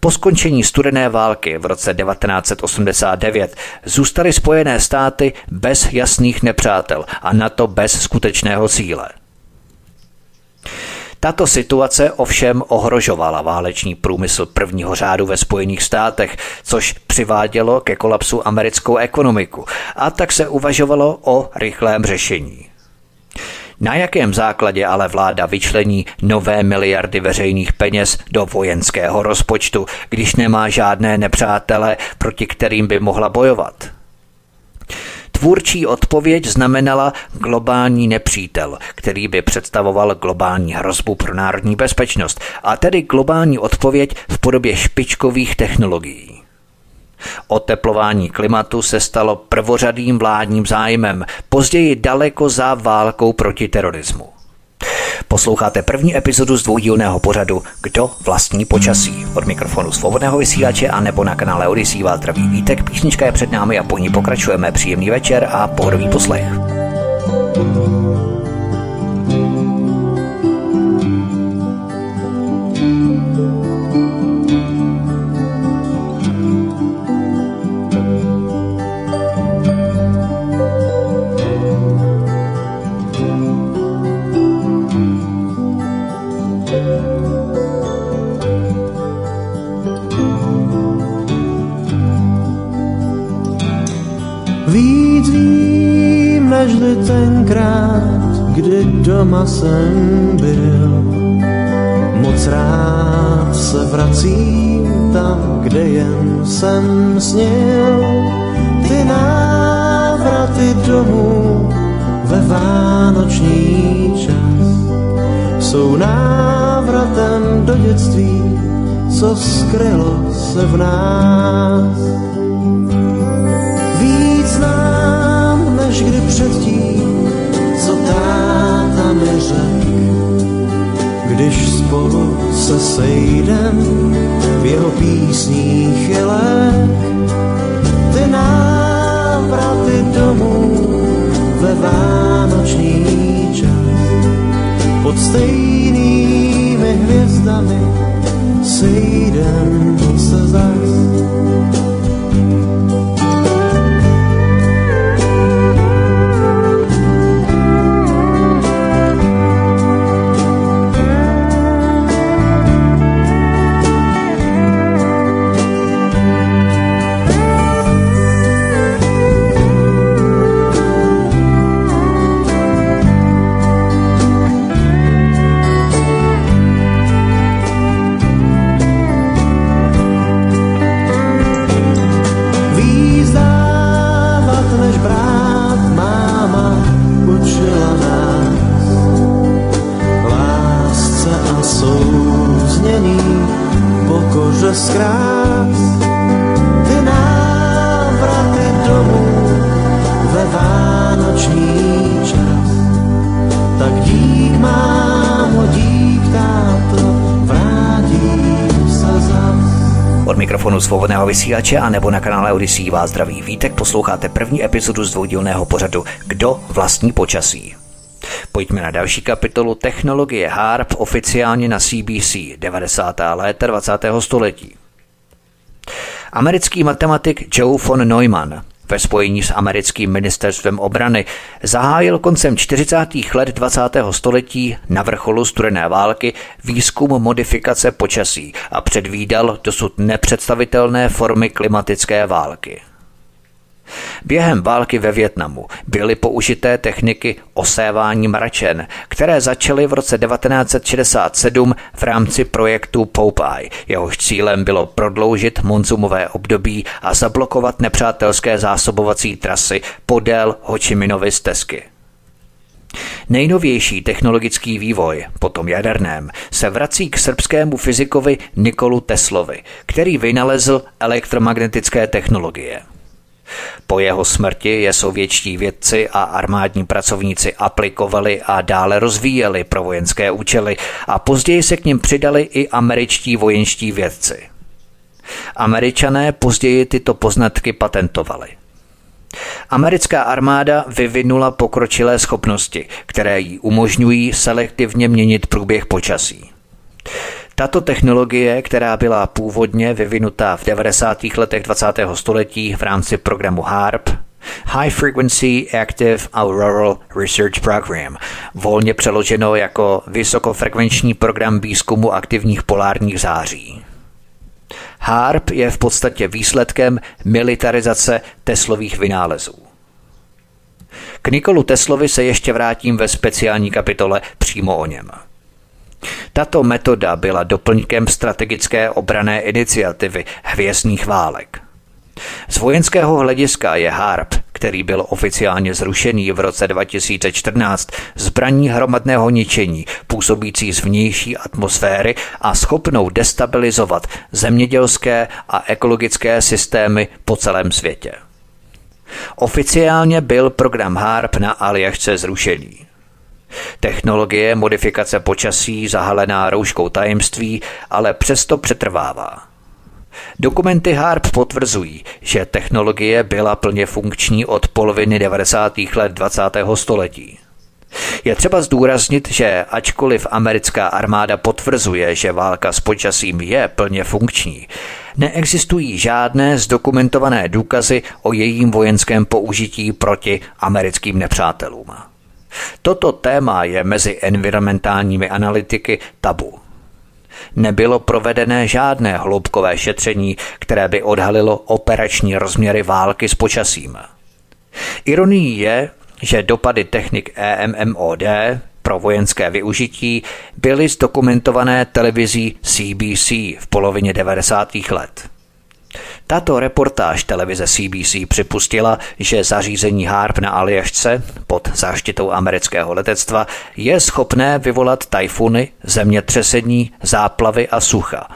Po skončení studené války v roce 1989 zůstaly Spojené státy bez jasných nepřátel a NATO bez skutečného cíle. Tato situace ovšem ohrožovala válečný průmysl prvního řádu ve Spojených státech, což přivádělo ke kolapsu americkou ekonomiku a tak se uvažovalo o rychlém řešení. Na jakém základě ale vláda vyčlení nové miliardy veřejných peněz do vojenského rozpočtu, když nemá žádné nepřátele, proti kterým by mohla bojovat? Tvůrčí odpověď znamenala globální nepřítel, který by představoval globální hrozbu pro národní bezpečnost, a tedy globální odpověď v podobě špičkových technologií. Oteplování klimatu se stalo prvořadým vládním zájmem, později daleko za válkou proti terorismu. Posloucháte první epizodu z dvoudílného pořadu Kdo vlastní počasí? Od mikrofonu svobodného vysílače a nebo na kanále Odisí vás zdraví Vítek. Písnička je před námi a po ní pokračujeme. Příjemný večer a pohodový poslech. Doma jsem byl. Moc rád se vracím tam, kde jen jsem snil. Ty návraty domů ve vánoční čas jsou návratem do dětství, co skrylo se v nás. Víc než kdy předtím, co tá mi řek, když spolu se sejdem v jeho písních je lék. Ty návraty domů ve vánoční čas pod stejnými hvězdami sejdem se zas. Svobodného vysílače a nebo na kanále Odisí vás zdraví vítek. Posloucháte první epizodu z dvoudílného pořadu Kdo vlastní počasí. Pojďme na další kapitolu Technologie HARP oficiálně na CBC 90. léta 20. století. Americký matematik Joe von Neumann ve spojení s americkým ministerstvem obrany zahájil koncem 40. let 20. století na vrcholu studené války výzkum modifikace počasí a předvídal dosud nepředstavitelné formy klimatické války. Během války ve Větnamu byly použité techniky osévání mračen, které začaly v roce 1967 v rámci projektu Popeye. Jehož cílem bylo prodloužit monzumové období a zablokovat nepřátelské zásobovací trasy podél Hočiminovy stezky. Nejnovější technologický vývoj, potom jaderném, se vrací k srbskému fyzikovi Nikolu Teslovi, který vynalezl elektromagnetické technologie – Po jeho smrti je sovětští vědci a armádní pracovníci aplikovali a dále rozvíjeli pro vojenské účely a později se k ním přidali i američtí vojenští vědci. Američané později tyto poznatky patentovali. Americká armáda vyvinula pokročilé schopnosti, které jí umožňují selektivně měnit průběh počasí. Tato technologie, která byla původně vyvinutá v 90. letech 20. století v rámci programu HARP, High Frequency Active Auroral Research Program, volně přeloženo jako vysokofrekvenční program výzkumu aktivních polárních září. HARP je v podstatě výsledkem militarizace Teslových vynálezů. K Nikolu Teslovi se ještě vrátím ve speciální kapitole přímo o něm. Tato metoda byla doplňkem strategické obrané iniciativy hvězdných válek. Z vojenského hlediska je HARP, který byl oficiálně zrušený v roce 2014, zbraní hromadného ničení, působící z vnější atmosféry a schopnou destabilizovat zemědělské a ekologické systémy po celém světě. Oficiálně byl program HARP na Aljašce zrušený. Technologie modifikace počasí zahalená rouškou tajemství ale přesto přetrvává. Dokumenty HARP potvrzují, že technologie byla plně funkční od poloviny 90. let 20. století. Je třeba zdůraznit, že ačkoliv americká armáda potvrzuje, že válka s počasím je plně funkční, neexistují žádné zdokumentované důkazy o jejím vojenském použití proti americkým nepřátelům. Toto téma je mezi environmentálními analytiky tabu. Nebylo provedené žádné hloubkové šetření, které by odhalilo operační rozměry války s počasím. Ironií je, že dopady technik EMMOD pro vojenské využití byly zdokumentované televizí CBC v polovině 90. let. Tato reportáž televize CBC připustila, že zařízení HARP na Aljašce pod záštitou amerického letectva je schopné vyvolat tajfuny, zemětřesení, záplavy a sucha.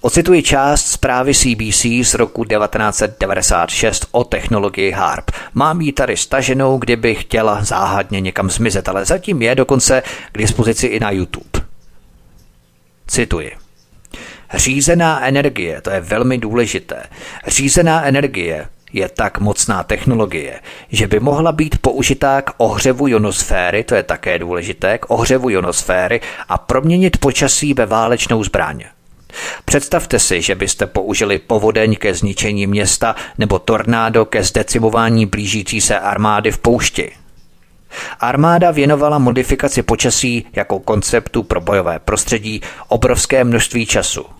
Ocituji část zprávy CBC z roku 1996 o technologii HARP. Mám ji tady staženou, kdyby chtěla záhadně někam zmizet, ale zatím je dokonce k dispozici i na YouTube. Cituji. Řízená energie, to je velmi důležité. Řízená energie je tak mocná technologie, že by mohla být použitá k ohřevu ionosféry, to je také důležité, k ohřevu ionosféry a proměnit počasí ve válečnou zbraň. Představte si, že byste použili povodeň ke zničení města nebo tornádo ke zdecimování blížící se armády v poušti. Armáda věnovala modifikaci počasí jako konceptu pro bojové prostředí obrovské množství času.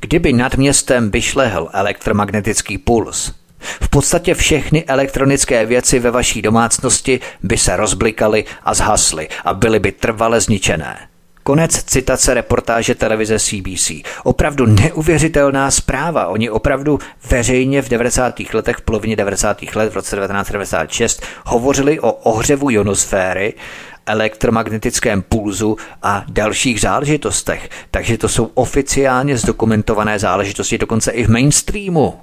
Kdyby nad městem vyšlehl elektromagnetický puls, v podstatě všechny elektronické věci ve vaší domácnosti by se rozblikaly a zhasly a byly by trvale zničené. Konec citace reportáže televize CBC. Opravdu neuvěřitelná zpráva. Oni opravdu veřejně v 90. letech, v polovině 90. let, v roce 1996, hovořili o ohřevu ionosféry, elektromagnetickém pulzu a dalších záležitostech. Takže to jsou oficiálně zdokumentované záležitosti, dokonce i v mainstreamu.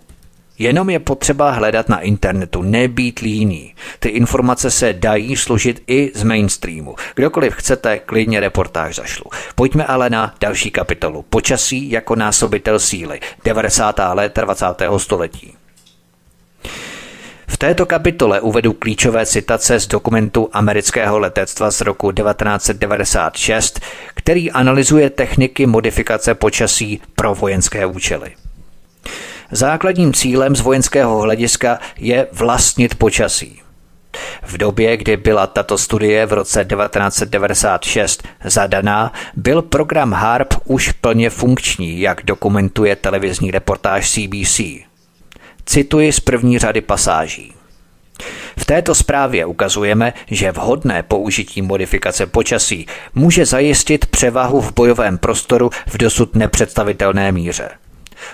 Jenom je potřeba hledat na internetu, nebýt líný. Ty informace se dají složit i z mainstreamu. Kdokoliv chcete, klidně reportáž zašlu. Pojďme ale na další kapitolu. Počasí jako násobitel síly. 90. let 20. století. V této kapitole uvedu klíčové citace z dokumentu amerického letectva z roku 1996, který analyzuje techniky modifikace počasí pro vojenské účely. Základním cílem z vojenského hlediska je vlastnit počasí. V době, kdy byla tato studie v roce 1996 zadaná, byl program HARP už plně funkční, jak dokumentuje televizní reportáž CBC. Cituji z první řady pasáží. V této zprávě ukazujeme, že vhodné použití modifikace počasí může zajistit převahu v bojovém prostoru v dosud nepředstavitelné míře.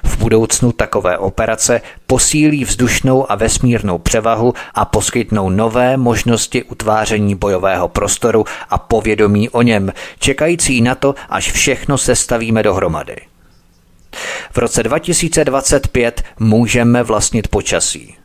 V budoucnu takové operace posílí vzdušnou a vesmírnou převahu a poskytnou nové možnosti utváření bojového prostoru a povědomí o něm, čekající na to, až všechno sestavíme dohromady. V roce 2025 můžeme vlastnit počasí.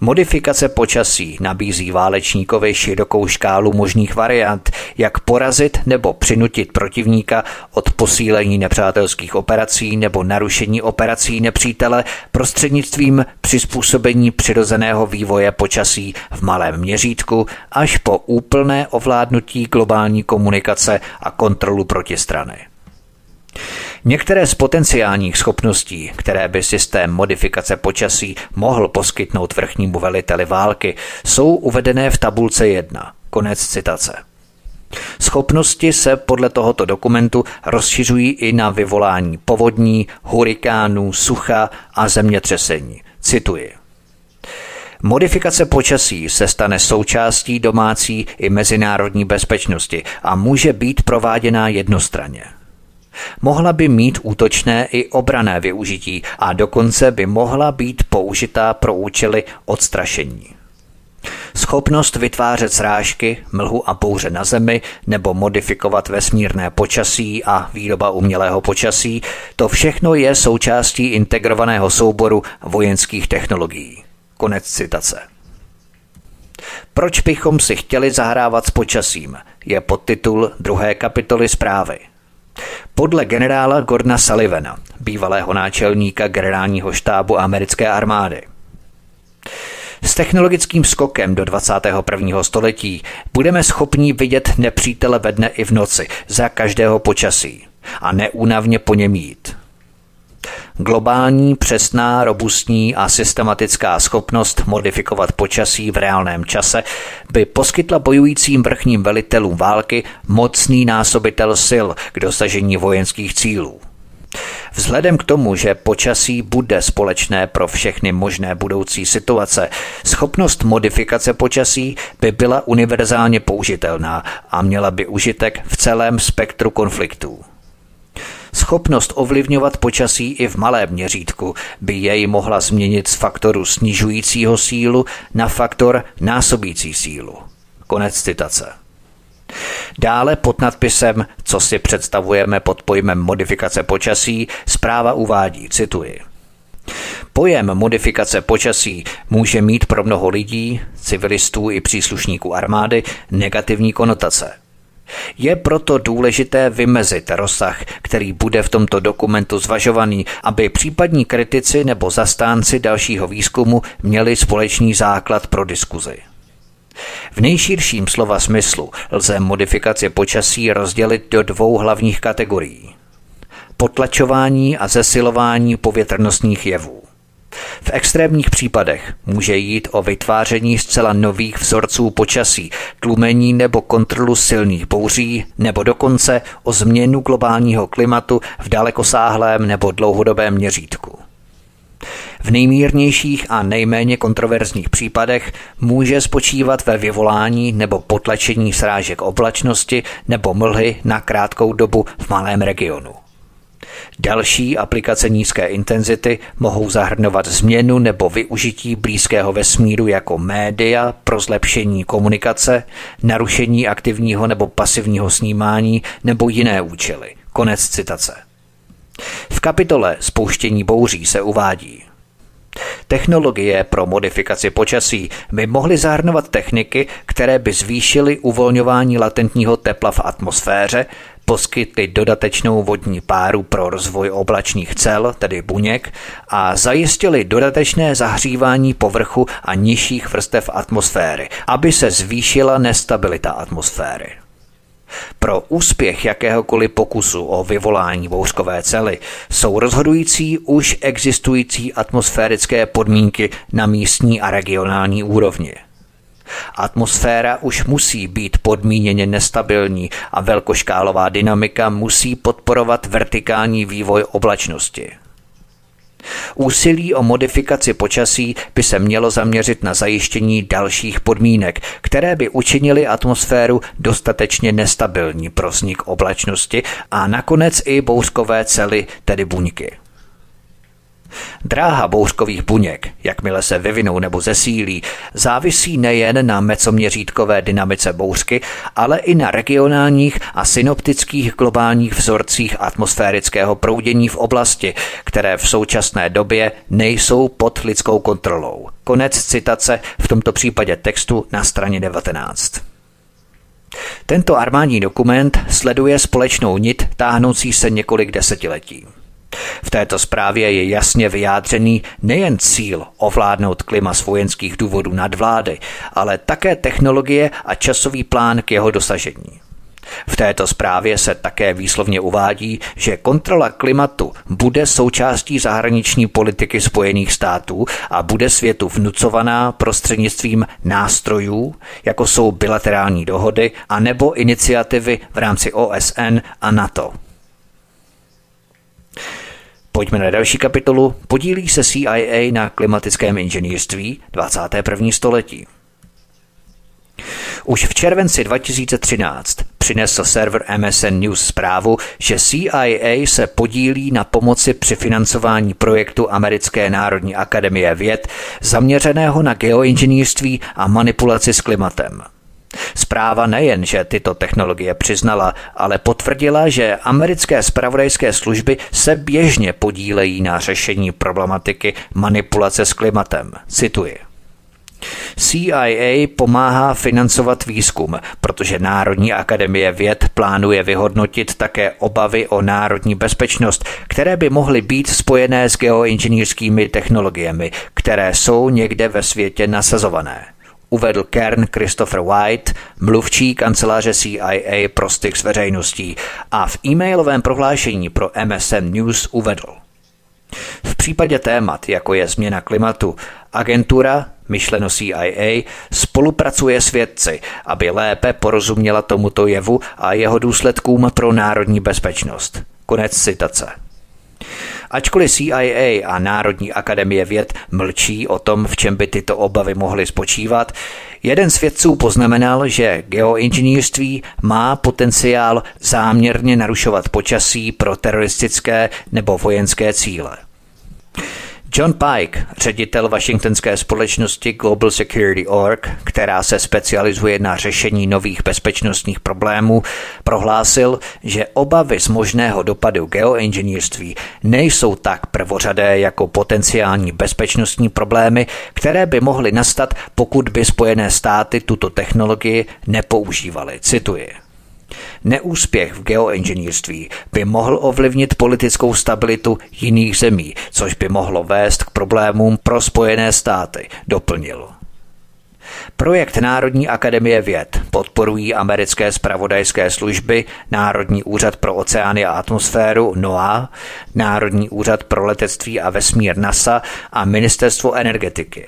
Modifikace počasí nabízí válečníkovi širokou škálu možných variant, jak porazit nebo přinutit protivníka od posílení nepřátelských operací nebo narušení operací nepřítele prostřednictvím přizpůsobení přirozeného vývoje počasí v malém měřítku až po úplné ovládnutí globální komunikace a kontrolu protistrany. Některé z potenciálních schopností, které by systém modifikace počasí mohl poskytnout vrchnímu veliteli války, jsou uvedené v tabulce 1. Konec citace. Schopnosti se podle tohoto dokumentu rozšiřují i na vyvolání povodní, hurikánů, sucha a zemětřesení. Cituji. Modifikace počasí se stane součástí domácí i mezinárodní bezpečnosti a může být prováděná jednostranně. Mohla by mít útočné i obrané využití a dokonce by mohla být použitá pro účely odstrašení. Schopnost vytvářet srážky, mlhu a bouře na Zemi nebo modifikovat vesmírné počasí a výroba umělého počasí, to všechno je součástí integrovaného souboru vojenských technologií. Konec citace. Proč bychom si chtěli zahrávat s počasím, je podtitul druhé kapitoly zprávy – podle generála Gordona Sullivana, bývalého náčelníka generálního štábu americké armády. S technologickým skokem do 21. století budeme schopni vidět nepřítele ve dne i v noci, za každého počasí a neúnavně po něm jít. Globální, přesná, robustní a systematická schopnost modifikovat počasí v reálném čase by poskytla bojujícím vrchním velitelům války mocný násobitel sil k dosažení vojenských cílů. Vzhledem k tomu, že počasí bude společné pro všechny možné budoucí situace, schopnost modifikace počasí by byla univerzálně použitelná a měla by užitek v celém spektru konfliktů. Schopnost ovlivňovat počasí i v malém měřítku by jej mohla změnit z faktoru snižujícího sílu na faktor násobící sílu. Konec citace. Dále pod nadpisem Co si představujeme pod pojmem modifikace počasí, zpráva uvádí, cituji. Pojem modifikace počasí může mít pro mnoho lidí, civilistů i příslušníků armády negativní konotace – je proto důležité vymezit rozsah, který bude v tomto dokumentu zvažovaný, aby případní kritici nebo zastánci dalšího výzkumu měli společný základ pro diskuzi. V nejširším slova smyslu lze modifikaci počasí rozdělit do dvou hlavních kategorií. Potlačování a zesilování povětrnostních jevů. V extrémních případech může jít o vytváření zcela nových vzorců počasí, tlumení nebo kontrolu silných bouří, nebo dokonce o změnu globálního klimatu v dalekosáhlém nebo dlouhodobém měřítku. V nejmírnějších a nejméně kontroverzních případech může spočívat ve vyvolání nebo potlačení srážek oblačnosti nebo mlhy na krátkou dobu v malém regionu. Další aplikace nízké intenzity mohou zahrnovat změnu nebo využití blízkého vesmíru jako média pro zlepšení komunikace, narušení aktivního nebo pasivního snímání nebo jiné účely. Konec citace. V kapitole Spouštění bouří se uvádí. Technologie pro modifikaci počasí by mohly zahrnovat techniky, které by zvýšily uvolňování latentního tepla v atmosféře, poskytly dodatečnou vodní páru pro rozvoj oblačních cel, tedy buněk, a zajistili dodatečné zahřívání povrchu a nižších vrstev atmosféry, aby se zvýšila nestabilita atmosféry. Pro úspěch jakéhokoliv pokusu o vyvolání bouřkové cely jsou rozhodující už existující atmosférické podmínky na místní a regionální úrovni. Atmosféra už musí být podmíněně nestabilní a velkoškálová dynamika musí podporovat vertikální vývoj oblačnosti. Úsilí o modifikaci počasí by se mělo zaměřit na zajištění dalších podmínek, které by učinily atmosféru dostatečně nestabilní pro vznik oblačnosti a nakonec i bouřkové cely, tedy buňky. Dráha bouřkových buněk, jakmile se vyvinou nebo zesílí, závisí nejen na mecoměřítkové dynamice bouřky, ale i na regionálních a synoptických globálních vzorcích atmosférického proudění v oblasti, které v současné době nejsou pod lidskou kontrolou. Konec citace v tomto případě textu na straně 19. Tento armádní dokument sleduje společnou nit táhnoucí se několik desetiletí. V této zprávě je jasně vyjádřený nejen cíl ovládnout klima z vojenských důvodů nadvlády, ale také technologie a časový plán k jeho dosažení. V této zprávě se také výslovně uvádí, že kontrola klimatu bude součástí zahraniční politiky Spojených států a bude světu vnucovaná prostřednictvím nástrojů, jako jsou bilaterální dohody a nebo iniciativy v rámci OSN a NATO. Pojďme na další kapitolu. Podílí se CIA na klimatickém inženýrství 21. století. Už v červenci 2013 přinesl server MSN News zprávu, že CIA se podílí na pomoci při financování projektu Americké národní akademie věd zaměřeného na geoinženýrství a manipulaci s klimatem. Zpráva nejen, že tyto technologie přiznala, ale potvrdila, že americké spravodajské služby se běžně podílejí na řešení problematiky manipulace s klimatem. Cituji. CIA pomáhá financovat výzkum, protože Národní akademie věd plánuje vyhodnotit také obavy o národní bezpečnost, které by mohly být spojené s geoinženýrskými technologiemi, které jsou někde ve světě nasazované uvedl Kern Christopher White, mluvčí kanceláře CIA pro styk s veřejností a v e-mailovém prohlášení pro MSN News uvedl. V případě témat, jako je změna klimatu, agentura, myšleno CIA, spolupracuje s vědci, aby lépe porozuměla tomuto jevu a jeho důsledkům pro národní bezpečnost. Konec citace. Ačkoliv CIA a Národní akademie věd mlčí o tom, v čem by tyto obavy mohly spočívat, jeden z vědců poznamenal, že geoinženýrství má potenciál záměrně narušovat počasí pro teroristické nebo vojenské cíle. John Pike, ředitel washingtonské společnosti Global Security Org, která se specializuje na řešení nových bezpečnostních problémů, prohlásil, že obavy z možného dopadu geoinženýrství nejsou tak prvořadé jako potenciální bezpečnostní problémy, které by mohly nastat, pokud by Spojené státy tuto technologii nepoužívaly. Cituji. Neúspěch v geoinženýrství by mohl ovlivnit politickou stabilitu jiných zemí, což by mohlo vést k problémům pro Spojené státy, doplnil. Projekt Národní akademie věd podporují americké spravodajské služby, Národní úřad pro oceány a atmosféru NOAA, Národní úřad pro letectví a vesmír NASA a Ministerstvo energetiky.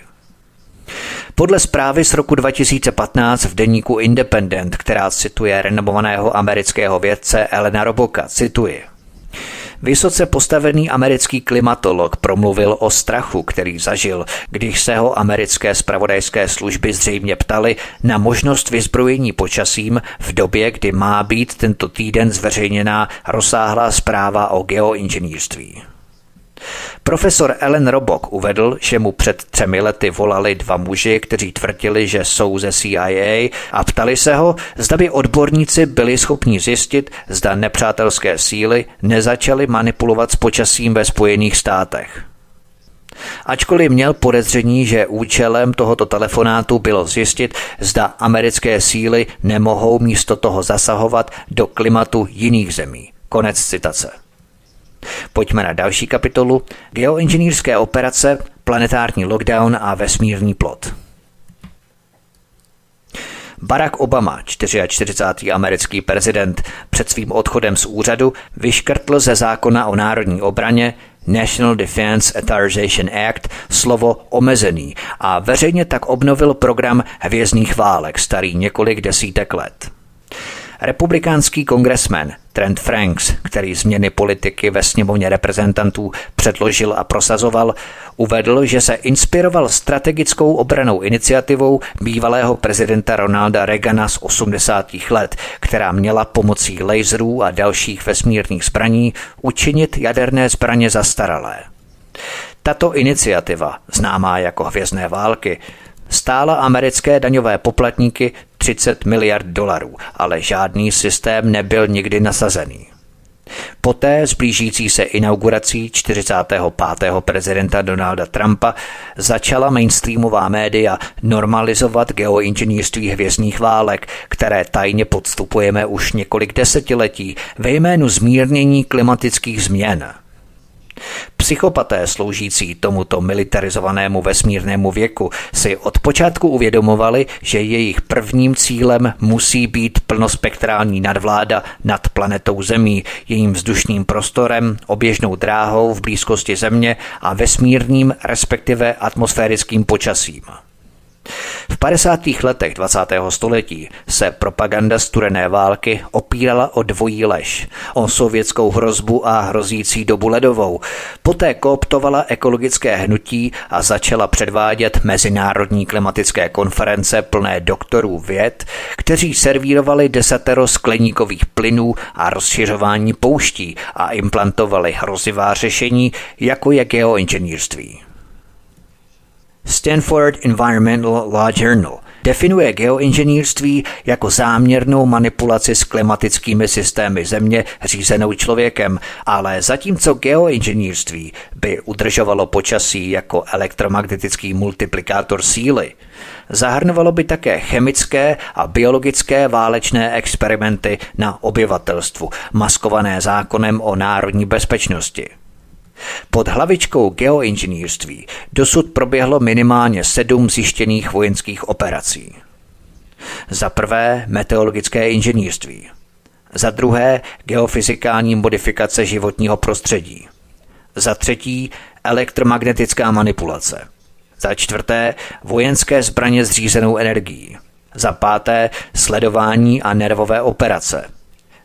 Podle zprávy z roku 2015 v deníku Independent, která cituje renomovaného amerického vědce Elena Roboka, cituje. Vysoce postavený americký klimatolog promluvil o strachu, který zažil, když se ho americké spravodajské služby zřejmě ptali na možnost vyzbrojení počasím v době, kdy má být tento týden zveřejněná rozsáhlá zpráva o geoinženýrství. Profesor Ellen Robok uvedl, že mu před třemi lety volali dva muži, kteří tvrdili, že jsou ze CIA a ptali se ho, zda by odborníci byli schopni zjistit, zda nepřátelské síly nezačaly manipulovat s počasím ve Spojených státech. Ačkoliv měl podezření, že účelem tohoto telefonátu bylo zjistit, zda americké síly nemohou místo toho zasahovat do klimatu jiných zemí. Konec citace. Pojďme na další kapitolu. Geoinženýrské operace, planetární lockdown a vesmírný plot. Barack Obama, 44. americký prezident, před svým odchodem z úřadu vyškrtl ze zákona o národní obraně National Defense Authorization Act slovo omezený a veřejně tak obnovil program hvězdných válek starý několik desítek let. Republikánský kongresmen Trent Franks, který změny politiky ve sněmovně reprezentantů předložil a prosazoval, uvedl, že se inspiroval strategickou obranou iniciativou bývalého prezidenta Ronalda Reagana z 80. let, která měla pomocí laserů a dalších vesmírných zbraní učinit jaderné zbraně zastaralé. Tato iniciativa, známá jako Hvězdné války, stála americké daňové poplatníky 30 miliard dolarů, ale žádný systém nebyl nikdy nasazený. Poté s blížící se inaugurací 45. prezidenta Donalda Trumpa začala mainstreamová média normalizovat geoinženýrství hvězdných válek, které tajně podstupujeme už několik desetiletí ve jménu zmírnění klimatických změn – Psychopaté sloužící tomuto militarizovanému vesmírnému věku si od počátku uvědomovali, že jejich prvním cílem musí být plnospektrální nadvláda nad planetou Zemí, jejím vzdušným prostorem, oběžnou dráhou v blízkosti Země a vesmírným, respektive atmosférickým počasím. V 50. letech 20. století se propaganda studené války opírala o dvojí lež, o sovětskou hrozbu a hrozící dobu ledovou. Poté kooptovala ekologické hnutí a začala předvádět mezinárodní klimatické konference plné doktorů věd, kteří servírovali desatero skleníkových plynů a rozšiřování pouští a implantovali hrozivá řešení, jako je geoinženýrství. Stanford Environmental Law Journal definuje geoinženýrství jako záměrnou manipulaci s klimatickými systémy Země řízenou člověkem, ale zatímco geoinženýrství by udržovalo počasí jako elektromagnetický multiplikátor síly, zahrnovalo by také chemické a biologické válečné experimenty na obyvatelstvu, maskované zákonem o národní bezpečnosti. Pod hlavičkou geoinženýrství dosud proběhlo minimálně sedm zjištěných vojenských operací. Za prvé meteorologické inženýrství. Za druhé geofyzikální modifikace životního prostředí. Za třetí elektromagnetická manipulace. Za čtvrté vojenské zbraně s řízenou energií. Za páté sledování a nervové operace.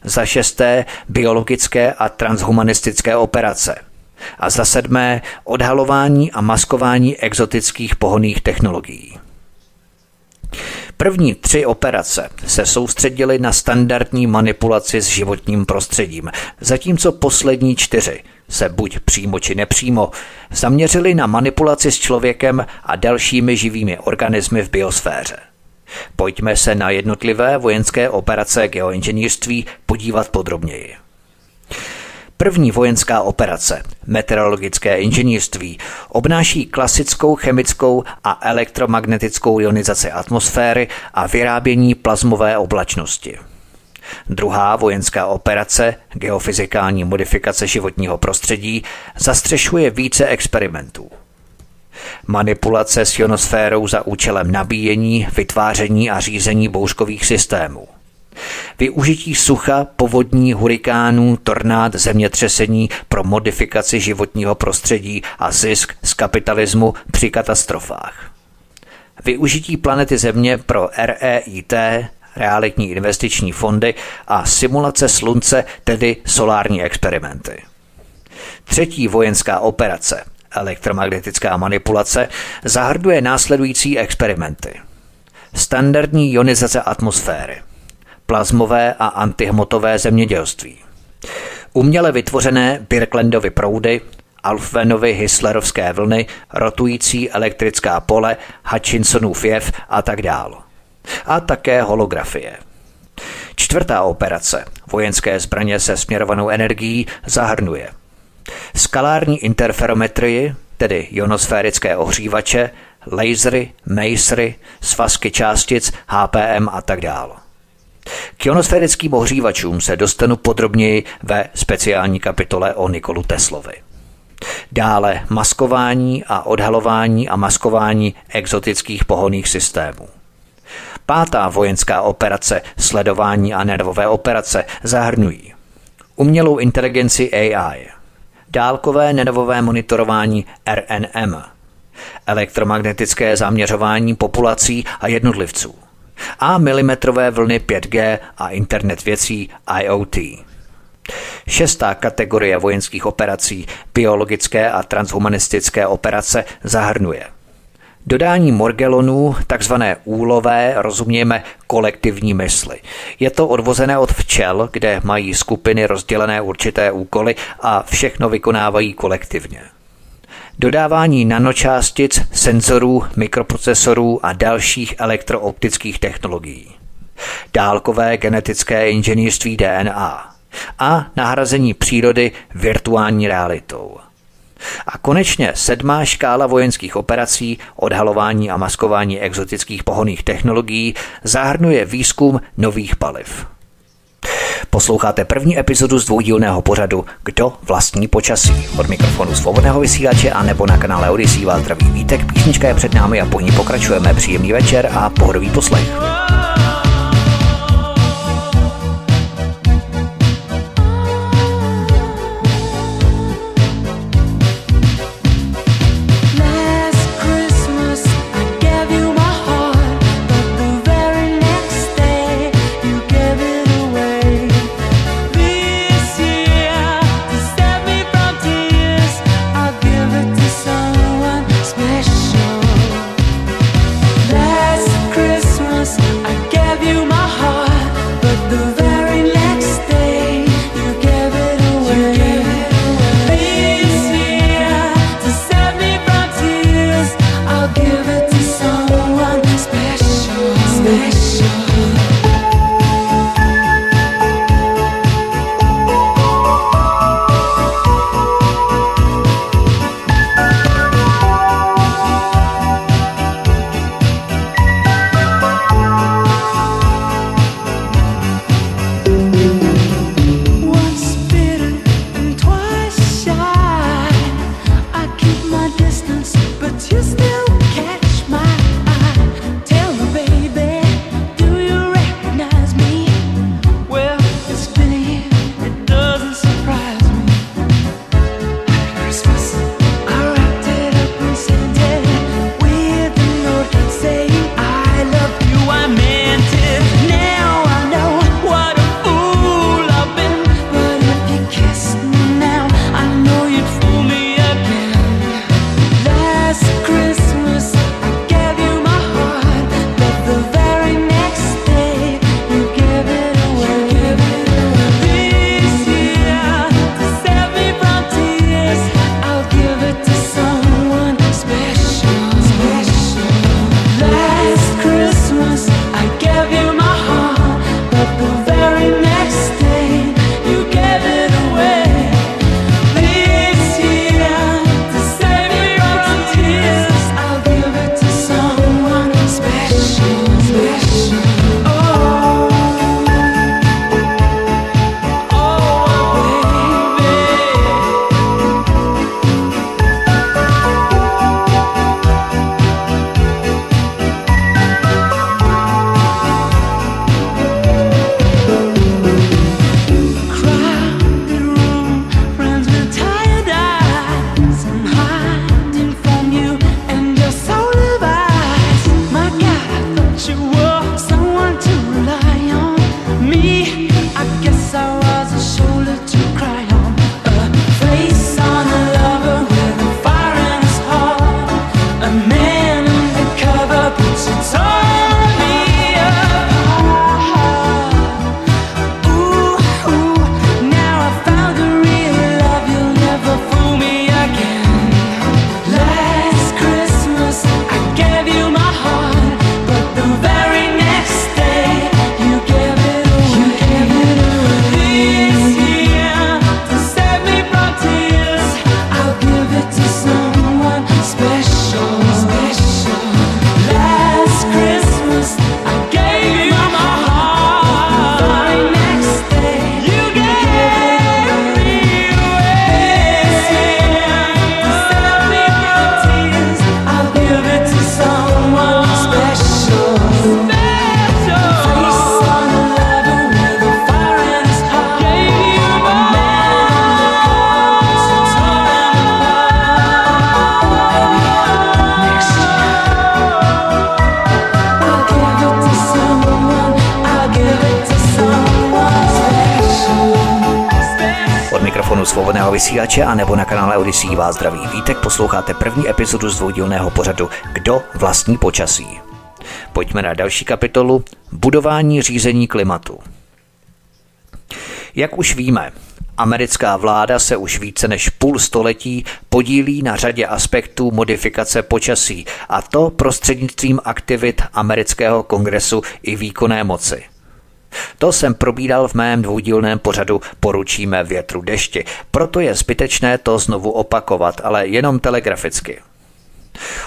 Za šesté biologické a transhumanistické operace – a za sedmé odhalování a maskování exotických pohoných technologií. První tři operace se soustředily na standardní manipulaci s životním prostředím, zatímco poslední čtyři se buď přímo či nepřímo zaměřili na manipulaci s člověkem a dalšími živými organismy v biosféře. Pojďme se na jednotlivé vojenské operace geoinženýrství podívat podrobněji. První vojenská operace, meteorologické inženýrství, obnáší klasickou chemickou a elektromagnetickou ionizaci atmosféry a vyrábění plazmové oblačnosti. Druhá vojenská operace, geofyzikální modifikace životního prostředí, zastřešuje více experimentů. Manipulace s ionosférou za účelem nabíjení, vytváření a řízení bouřkových systémů – Využití sucha, povodní, hurikánů, tornád, zemětřesení pro modifikaci životního prostředí a zisk z kapitalismu při katastrofách. Využití planety Země pro REIT, realitní investiční fondy a simulace slunce, tedy solární experimenty. Třetí vojenská operace, elektromagnetická manipulace, zahrnuje následující experimenty. Standardní ionizace atmosféry – plazmové a antihmotové zemědělství. Uměle vytvořené Birklandovy proudy, Alfvenovy Hisslerovské vlny, rotující elektrická pole, Hutchinsonův jev a tak dále. A také holografie. Čtvrtá operace, vojenské zbraně se směrovanou energií, zahrnuje skalární interferometrii, tedy ionosférické ohřívače, lasery, masery, svazky částic, HPM a tak dále. K ionosférickým ohřívačům se dostanu podrobněji ve speciální kapitole o Nikolu Teslovi. Dále maskování a odhalování a maskování exotických pohoných systémů. Pátá vojenská operace, sledování a nervové operace zahrnují umělou inteligenci AI, dálkové nervové monitorování RNM, elektromagnetické zaměřování populací a jednotlivců – a milimetrové vlny 5G a internet věcí IoT. Šestá kategorie vojenských operací, biologické a transhumanistické operace, zahrnuje Dodání morgelonů, takzvané úlové, rozumějme kolektivní mysli. Je to odvozené od včel, kde mají skupiny rozdělené určité úkoly a všechno vykonávají kolektivně. Dodávání nanočástic, senzorů, mikroprocesorů a dalších elektrooptických technologií, dálkové genetické inženýrství DNA a nahrazení přírody virtuální realitou. A konečně sedmá škála vojenských operací, odhalování a maskování exotických pohoných technologií zahrnuje výzkum nových paliv. Posloucháte první epizodu z dvoudílného pořadu Kdo vlastní počasí. Od mikrofonu svobodného vysílače a nebo na kanále Odisí vás zdraví Vítek, písnička je před námi a po ní pokračujeme. Příjemný večer a pohodový poslech. Vysílače a nebo na kanále Odisí vás zdraví vítek. Posloucháte první epizodu z dvoudílného pořadu Kdo vlastní počasí. Pojďme na další kapitolu Budování řízení klimatu. Jak už víme, Americká vláda se už více než půl století podílí na řadě aspektů modifikace počasí, a to prostřednictvím aktivit amerického kongresu i výkonné moci. To jsem probídal v mém dvoudílném pořadu Poručíme větru dešti, proto je zbytečné to znovu opakovat, ale jenom telegraficky.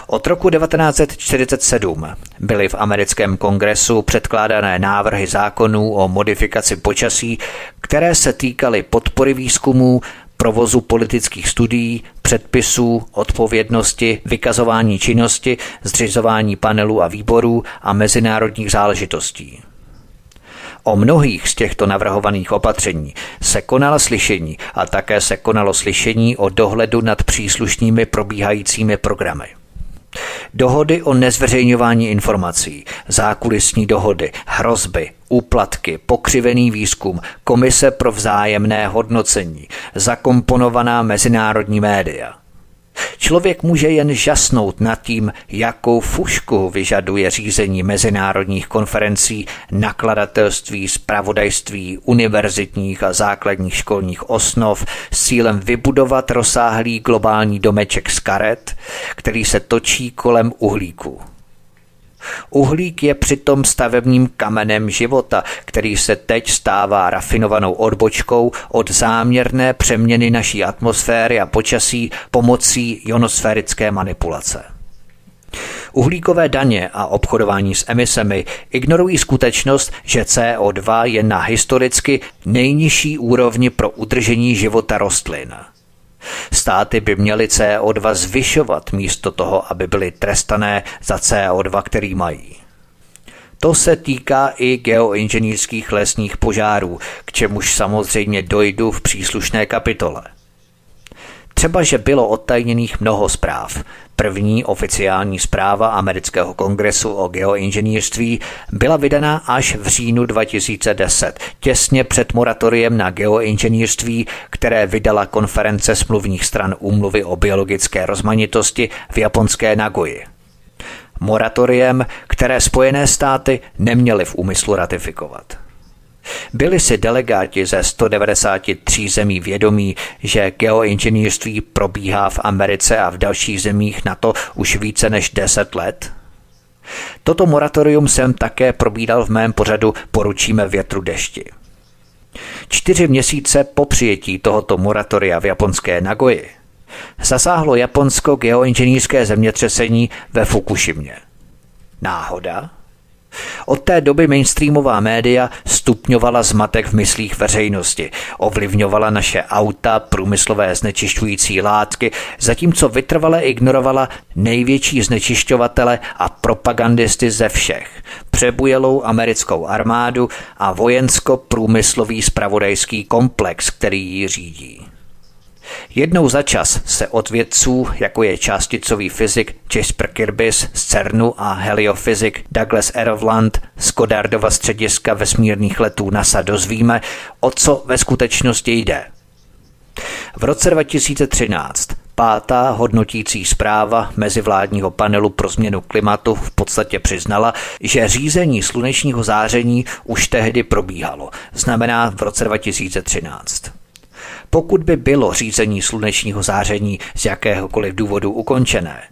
Od roku 1947 byly v americkém kongresu předkládané návrhy zákonů o modifikaci počasí, které se týkaly podpory výzkumů, provozu politických studií, předpisů, odpovědnosti, vykazování činnosti, zřizování panelů a výborů a mezinárodních záležitostí. O mnohých z těchto navrhovaných opatření se konala slyšení a také se konalo slyšení o dohledu nad příslušnými probíhajícími programy. Dohody o nezveřejňování informací, zákulisní dohody, hrozby, úplatky, pokřivený výzkum, komise pro vzájemné hodnocení, zakomponovaná mezinárodní média – Člověk může jen žasnout nad tím, jakou fušku vyžaduje řízení mezinárodních konferencí, nakladatelství, spravodajství, univerzitních a základních školních osnov s cílem vybudovat rozsáhlý globální domeček z karet, který se točí kolem uhlíku. Uhlík je přitom stavebním kamenem života, který se teď stává rafinovanou odbočkou od záměrné přeměny naší atmosféry a počasí pomocí ionosférické manipulace. Uhlíkové daně a obchodování s emisemi ignorují skutečnost, že CO2 je na historicky nejnižší úrovni pro udržení života rostlin – Státy by měly CO2 zvyšovat místo toho, aby byly trestané za CO2, který mají. To se týká i geoinženýrských lesních požárů, k čemuž samozřejmě dojdu v příslušné kapitole. Třeba, že bylo odtajněných mnoho zpráv. První oficiální zpráva amerického kongresu o geoinženýrství byla vydaná až v říjnu 2010, těsně před moratoriem na geoinženýrství, které vydala konference smluvních stran úmluvy o biologické rozmanitosti v japonské Nagoji. Moratoriem, které Spojené státy neměly v úmyslu ratifikovat. Byli si delegáti ze 193 zemí vědomí, že geoinženýrství probíhá v Americe a v dalších zemích na to už více než 10 let? Toto moratorium jsem také probídal v mém pořadu Poručíme větru dešti. Čtyři měsíce po přijetí tohoto moratoria v japonské Nagoji zasáhlo Japonsko geoinženýrské zemětřesení ve Fukushimě. Náhoda? Od té doby mainstreamová média stupňovala zmatek v myslích veřejnosti, ovlivňovala naše auta, průmyslové znečišťující látky, zatímco vytrvale ignorovala největší znečišťovatele a propagandisty ze všech, přebujelou americkou armádu a vojensko-průmyslový spravodajský komplex, který ji řídí. Jednou za čas se od vědců, jako je částicový fyzik Jasper Kirbys z CERNu a heliofyzik Douglas Aerovland z Godardova střediska vesmírných letů NASA dozvíme, o co ve skutečnosti jde. V roce 2013 Pátá hodnotící zpráva mezivládního panelu pro změnu klimatu v podstatě přiznala, že řízení slunečního záření už tehdy probíhalo, znamená v roce 2013. Pokud by bylo řízení slunečního záření z jakéhokoliv důvodu ukončené,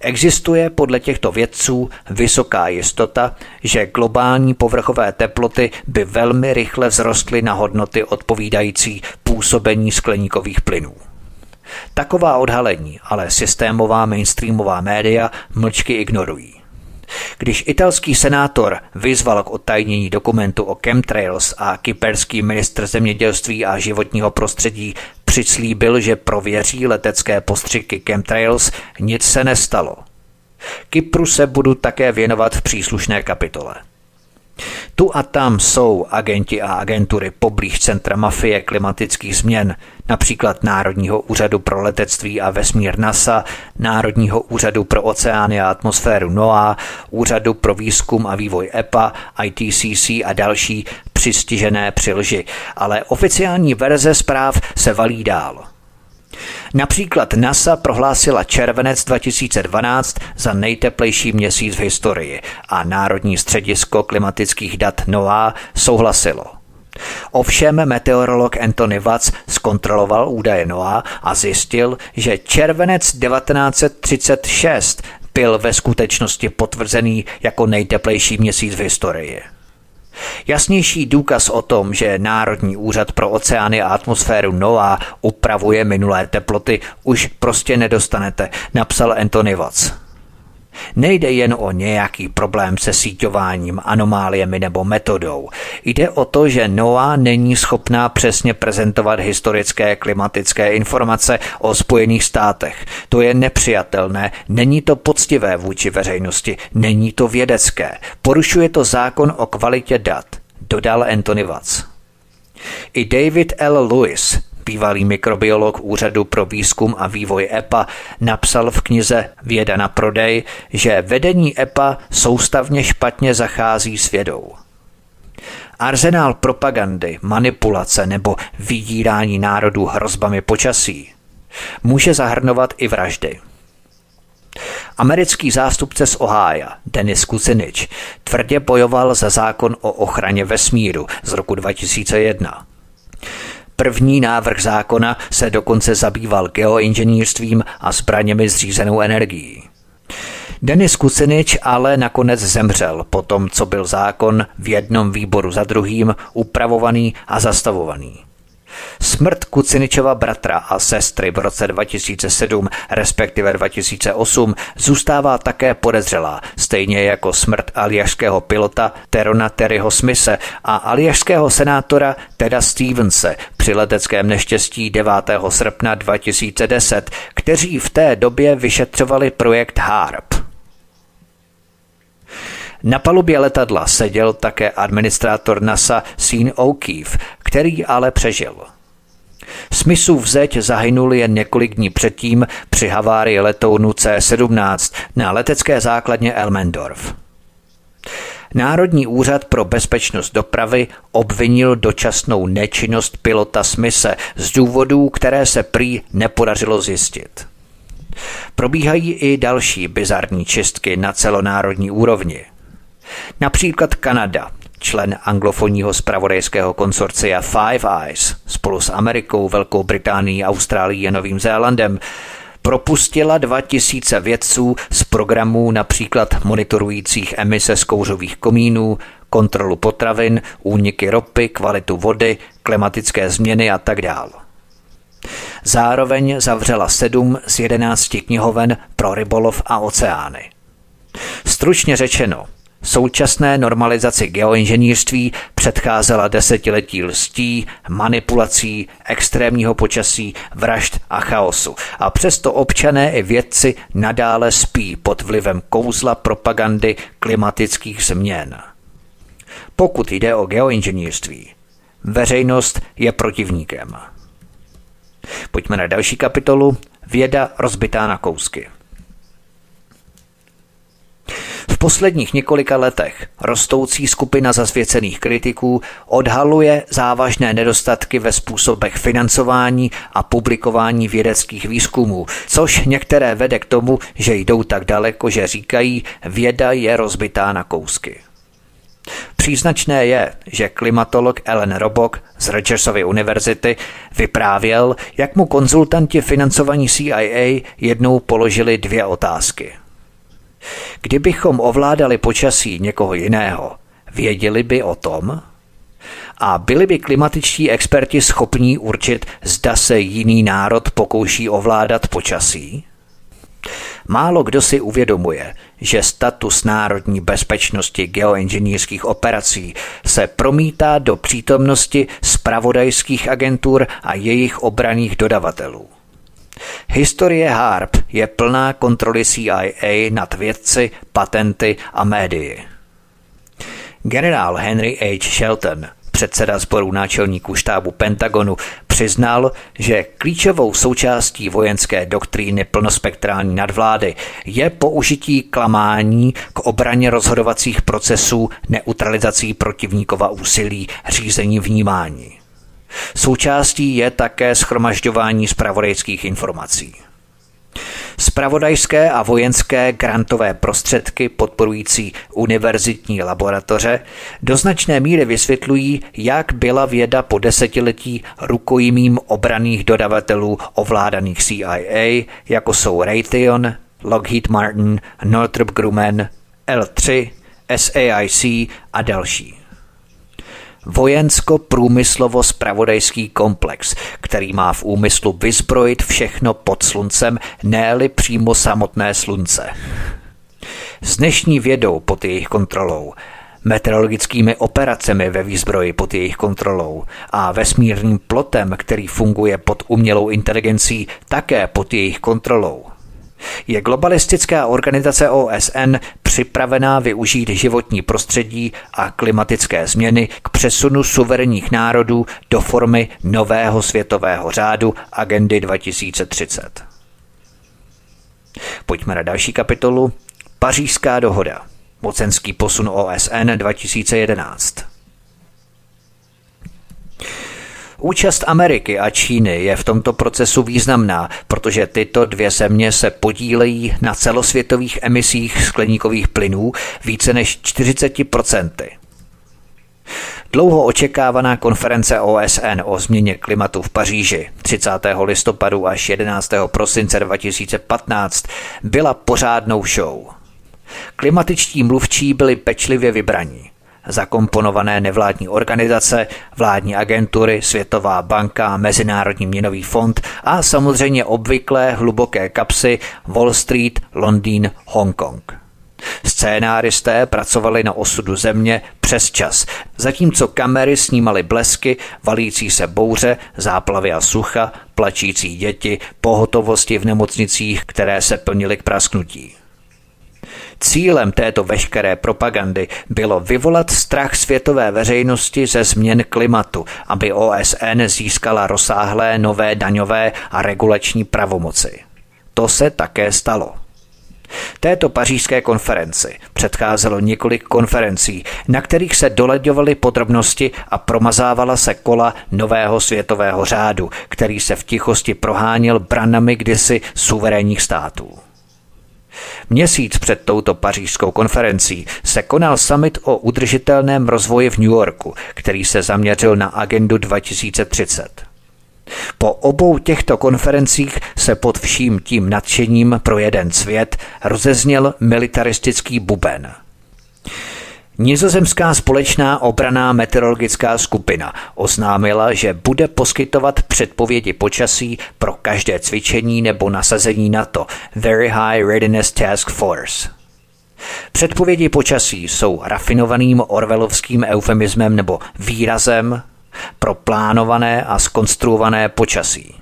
Existuje podle těchto vědců vysoká jistota, že globální povrchové teploty by velmi rychle vzrostly na hodnoty odpovídající působení skleníkových plynů. Taková odhalení ale systémová mainstreamová média mlčky ignorují. Když italský senátor vyzval k odtajnění dokumentu o chemtrails a kyperský ministr zemědělství a životního prostředí přislíbil, že prověří letecké postřiky chemtrails, nic se nestalo. Kypru se budu také věnovat v příslušné kapitole. Tu a tam jsou agenti a agentury poblíž centra mafie klimatických změn, například Národního úřadu pro letectví a vesmír NASA, Národního úřadu pro oceány a atmosféru NOAA, Úřadu pro výzkum a vývoj EPA, ITCC a další přistižené přilži. Ale oficiální verze zpráv se valí dál. Například NASA prohlásila červenec 2012 za nejteplejší měsíc v historii a Národní středisko klimatických dat NOAA souhlasilo. Ovšem meteorolog Anthony Watts zkontroloval údaje NOAA a zjistil, že červenec 1936 byl ve skutečnosti potvrzený jako nejteplejší měsíc v historii. Jasnější důkaz o tom, že Národní úřad pro oceány a atmosféru NOAA upravuje minulé teploty, už prostě nedostanete, napsal Anthony Watts. Nejde jen o nějaký problém se síťováním, anomáliemi nebo metodou. Jde o to, že NOAA není schopná přesně prezentovat historické klimatické informace o Spojených státech. To je nepřijatelné, není to poctivé vůči veřejnosti, není to vědecké. Porušuje to zákon o kvalitě dat, dodal Anthony Watts. I David L. Lewis, bývalý mikrobiolog Úřadu pro výzkum a vývoj EPA, napsal v knize Věda na prodej, že vedení EPA soustavně špatně zachází s vědou. Arzenál propagandy, manipulace nebo vydírání národů hrozbami počasí může zahrnovat i vraždy. Americký zástupce z Ohája, Denis Kucinič, tvrdě bojoval za zákon o ochraně vesmíru z roku 2001. První návrh zákona se dokonce zabýval geoinženýrstvím a zbraněmi zřízenou energií. Denis Kucinič ale nakonec zemřel po tom, co byl zákon v jednom výboru za druhým upravovaný a zastavovaný. Smrt Kuciničova bratra a sestry v roce 2007, respektive 2008, zůstává také podezřelá, stejně jako smrt aljašského pilota Terona Terryho Smise a aljašského senátora Teda Stevense při leteckém neštěstí 9. srpna 2010, kteří v té době vyšetřovali projekt HARP. Na palubě letadla seděl také administrátor NASA Sean O'Keefe, který ale přežil. Smithův zeď zahynul jen několik dní předtím při havárii letounu C-17 na letecké základně Elmendorf. Národní úřad pro bezpečnost dopravy obvinil dočasnou nečinnost pilota Smise z důvodů, které se prý nepodařilo zjistit. Probíhají i další bizarní čistky na celonárodní úrovni. Například Kanada člen anglofonního spravodajského konsorcia Five Eyes, spolu s Amerikou, Velkou Británií, Austrálií a Novým Zélandem, propustila 2000 vědců z programů například monitorujících emise z kouřových komínů, kontrolu potravin, úniky ropy, kvalitu vody, klimatické změny a tak dále. Zároveň zavřela sedm z jedenácti knihoven pro rybolov a oceány. Stručně řečeno, Současné normalizaci geoinženýrství předcházela desetiletí lstí, manipulací, extrémního počasí, vražd a chaosu. A přesto občané i vědci nadále spí pod vlivem kouzla propagandy klimatických změn. Pokud jde o geoinženýrství, veřejnost je protivníkem. Pojďme na další kapitolu. Věda rozbitá na kousky. Posledních několika letech rostoucí skupina zasvěcených kritiků odhaluje závažné nedostatky ve způsobech financování a publikování vědeckých výzkumů, což některé vede k tomu, že jdou tak daleko, že říkají, věda je rozbitá na kousky. Příznačné je, že klimatolog Ellen Robok z Rogersovy univerzity vyprávěl, jak mu konzultanti financovaní CIA jednou položili dvě otázky – Kdybychom ovládali počasí někoho jiného, věděli by o tom? A byli by klimatičtí experti schopní určit, zda se jiný národ pokouší ovládat počasí? Málo kdo si uvědomuje, že status národní bezpečnosti geoinženýrských operací se promítá do přítomnosti spravodajských agentur a jejich obraných dodavatelů. Historie HARP je plná kontroly CIA nad vědci, patenty a médii. Generál Henry H. Shelton, předseda sboru náčelníků štábu Pentagonu, přiznal, že klíčovou součástí vojenské doktríny plnospektrální nadvlády je použití klamání k obraně rozhodovacích procesů, neutralizací protivníkova úsilí, řízení vnímání. Součástí je také schromažďování zpravodajských informací. Spravodajské a vojenské grantové prostředky podporující univerzitní laboratoře do značné míry vysvětlují, jak byla věda po desetiletí rukojmím obraných dodavatelů ovládaných CIA, jako jsou Raytheon, Lockheed Martin, Northrop Grumman, L3, SAIC a další vojensko-průmyslovo-spravodajský komplex, který má v úmyslu vyzbrojit všechno pod sluncem, ne přímo samotné slunce. S dnešní vědou pod jejich kontrolou, meteorologickými operacemi ve výzbroji pod jejich kontrolou a vesmírným plotem, který funguje pod umělou inteligencí také pod jejich kontrolou, je globalistická organizace OSN připravená využít životní prostředí a klimatické změny k přesunu suverénních národů do formy nového světového řádu agendy 2030. Pojďme na další kapitolu. Pařížská dohoda. Mocenský posun OSN 2011. Účast Ameriky a Číny je v tomto procesu významná, protože tyto dvě země se podílejí na celosvětových emisích skleníkových plynů více než 40%. Dlouho očekávaná konference OSN o změně klimatu v Paříži 30. listopadu až 11. prosince 2015 byla pořádnou show. Klimatičtí mluvčí byli pečlivě vybraní zakomponované nevládní organizace, vládní agentury, Světová banka, Mezinárodní měnový fond a samozřejmě obvyklé hluboké kapsy Wall Street, Londýn, Hongkong. Scénáristé pracovali na osudu země přes čas, zatímco kamery snímaly blesky, valící se bouře, záplavy a sucha, plačící děti, pohotovosti v nemocnicích, které se plnily k prasknutí. Cílem této veškeré propagandy bylo vyvolat strach světové veřejnosti ze změn klimatu, aby OSN získala rozsáhlé nové daňové a regulační pravomoci. To se také stalo. Této pařížské konferenci předcházelo několik konferencí, na kterých se doleďovaly podrobnosti a promazávala se kola nového světového řádu, který se v tichosti proháněl branami kdysi suverénních států. Měsíc před touto pařížskou konferencí se konal summit o udržitelném rozvoji v New Yorku, který se zaměřil na agendu 2030. Po obou těchto konferencích se pod vším tím nadšením pro jeden svět rozezněl militaristický buben – Nizozemská společná obraná meteorologická skupina oznámila, že bude poskytovat předpovědi počasí pro každé cvičení nebo nasazení NATO Very High Readiness Task Force. Předpovědi počasí jsou rafinovaným orvelovským eufemismem nebo výrazem pro plánované a skonstruované počasí.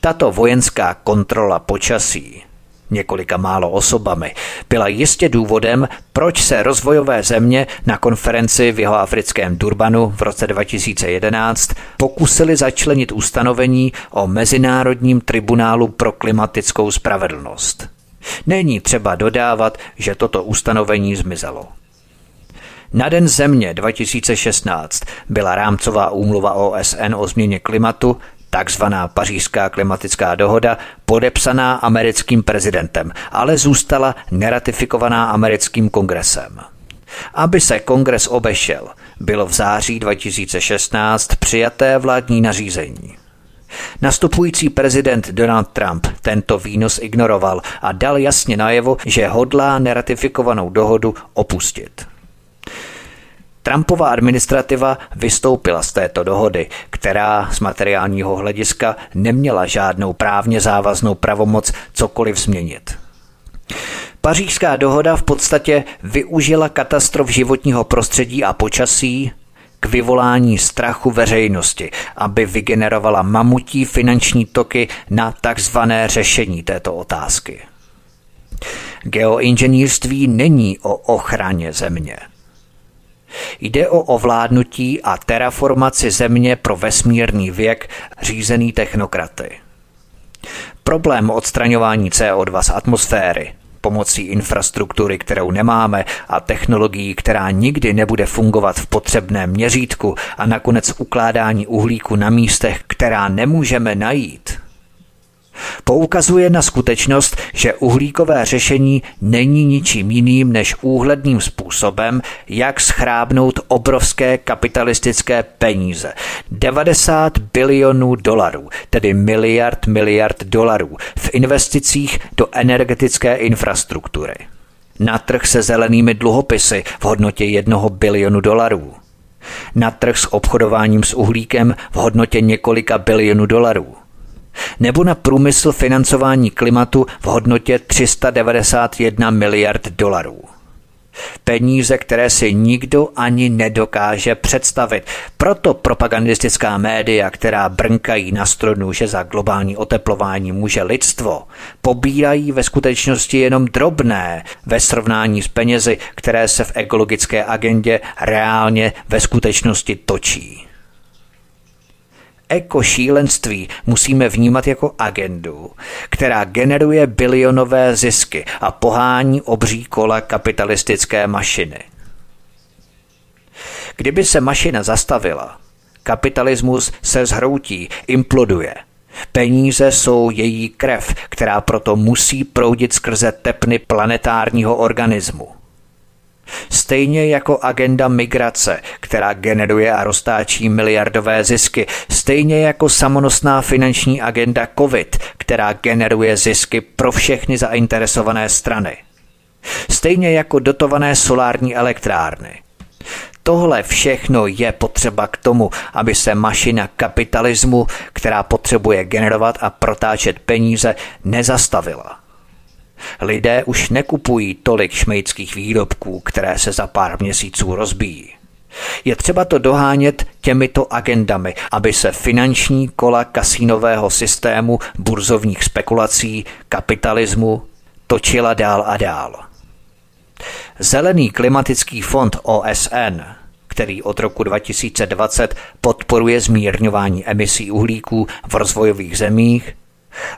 Tato vojenská kontrola počasí několika málo osobami, byla jistě důvodem, proč se rozvojové země na konferenci v jeho africkém Durbanu v roce 2011 pokusili začlenit ustanovení o Mezinárodním tribunálu pro klimatickou spravedlnost. Není třeba dodávat, že toto ustanovení zmizelo. Na Den země 2016 byla rámcová úmluva OSN o změně klimatu takzvaná pařížská klimatická dohoda, podepsaná americkým prezidentem, ale zůstala neratifikovaná americkým kongresem. Aby se kongres obešel, bylo v září 2016 přijaté vládní nařízení. Nastupující prezident Donald Trump tento výnos ignoroval a dal jasně najevo, že hodlá neratifikovanou dohodu opustit. Trumpova administrativa vystoupila z této dohody, která z materiálního hlediska neměla žádnou právně závaznou pravomoc cokoliv změnit. Pařížská dohoda v podstatě využila katastrof životního prostředí a počasí k vyvolání strachu veřejnosti, aby vygenerovala mamutí finanční toky na takzvané řešení této otázky. Geoinženýrství není o ochraně země. Jde o ovládnutí a terraformaci země pro vesmírný věk řízený technokraty. Problém odstraňování CO2 z atmosféry pomocí infrastruktury, kterou nemáme a technologií, která nikdy nebude fungovat v potřebném měřítku a nakonec ukládání uhlíku na místech, která nemůžeme najít, Poukazuje na skutečnost, že uhlíkové řešení není ničím jiným než úhledným způsobem, jak schrábnout obrovské kapitalistické peníze. 90 bilionů dolarů, tedy miliard miliard dolarů, v investicích do energetické infrastruktury. Na trh se zelenými dluhopisy v hodnotě jednoho bilionu dolarů. Na trh s obchodováním s uhlíkem v hodnotě několika bilionů dolarů nebo na průmysl financování klimatu v hodnotě 391 miliard dolarů. Peníze, které si nikdo ani nedokáže představit. Proto propagandistická média, která brnkají na strunu, že za globální oteplování může lidstvo, pobírají ve skutečnosti jenom drobné ve srovnání s penězi, které se v ekologické agendě reálně ve skutečnosti točí ekošílenství musíme vnímat jako agendu, která generuje bilionové zisky a pohání obří kola kapitalistické mašiny. Kdyby se mašina zastavila, kapitalismus se zhroutí, imploduje. Peníze jsou její krev, která proto musí proudit skrze tepny planetárního organismu. Stejně jako agenda migrace, která generuje a roztáčí miliardové zisky, stejně jako samonosná finanční agenda COVID, která generuje zisky pro všechny zainteresované strany. Stejně jako dotované solární elektrárny. Tohle všechno je potřeba k tomu, aby se mašina kapitalismu, která potřebuje generovat a protáčet peníze, nezastavila. Lidé už nekupují tolik šmejdských výrobků, které se za pár měsíců rozbíjí. Je třeba to dohánět těmito agendami, aby se finanční kola kasínového systému, burzovních spekulací, kapitalismu točila dál a dál. Zelený klimatický fond OSN, který od roku 2020 podporuje zmírňování emisí uhlíků v rozvojových zemích,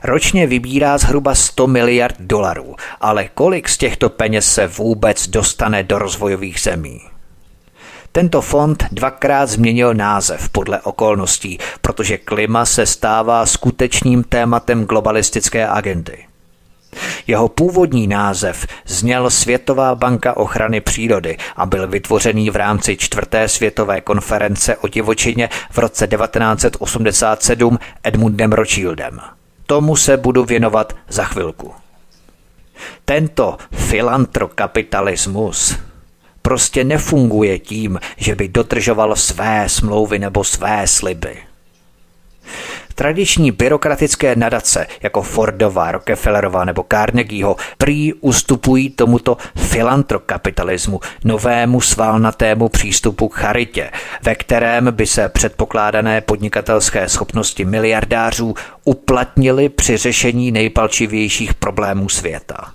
Ročně vybírá zhruba 100 miliard dolarů, ale kolik z těchto peněz se vůbec dostane do rozvojových zemí? Tento fond dvakrát změnil název podle okolností, protože klima se stává skutečným tématem globalistické agendy. Jeho původní název zněl Světová banka ochrany přírody a byl vytvořený v rámci čtvrté světové konference o divočině v roce 1987 Edmundem Rothschildem. Tomu se budu věnovat za chvilku. Tento filantrokapitalismus prostě nefunguje tím, že by dodržoval své smlouvy nebo své sliby. Tradiční byrokratické nadace jako Fordova, Rockefellerova nebo Carnegieho prý ustupují tomuto filantrokapitalismu, novému svalnatému přístupu k charitě, ve kterém by se předpokládané podnikatelské schopnosti miliardářů uplatnily při řešení nejpalčivějších problémů světa.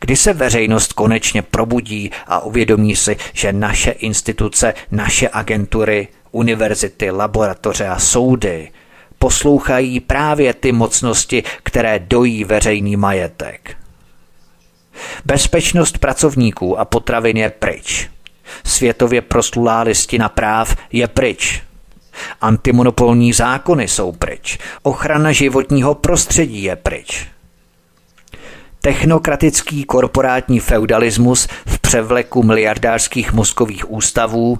Kdy se veřejnost konečně probudí a uvědomí si, že naše instituce, naše agentury univerzity, laboratoře a soudy poslouchají právě ty mocnosti, které dojí veřejný majetek. Bezpečnost pracovníků a potravin je pryč. Světově proslulá listina práv je pryč. Antimonopolní zákony jsou pryč. Ochrana životního prostředí je pryč. Technokratický korporátní feudalismus v převleku miliardářských mozkových ústavů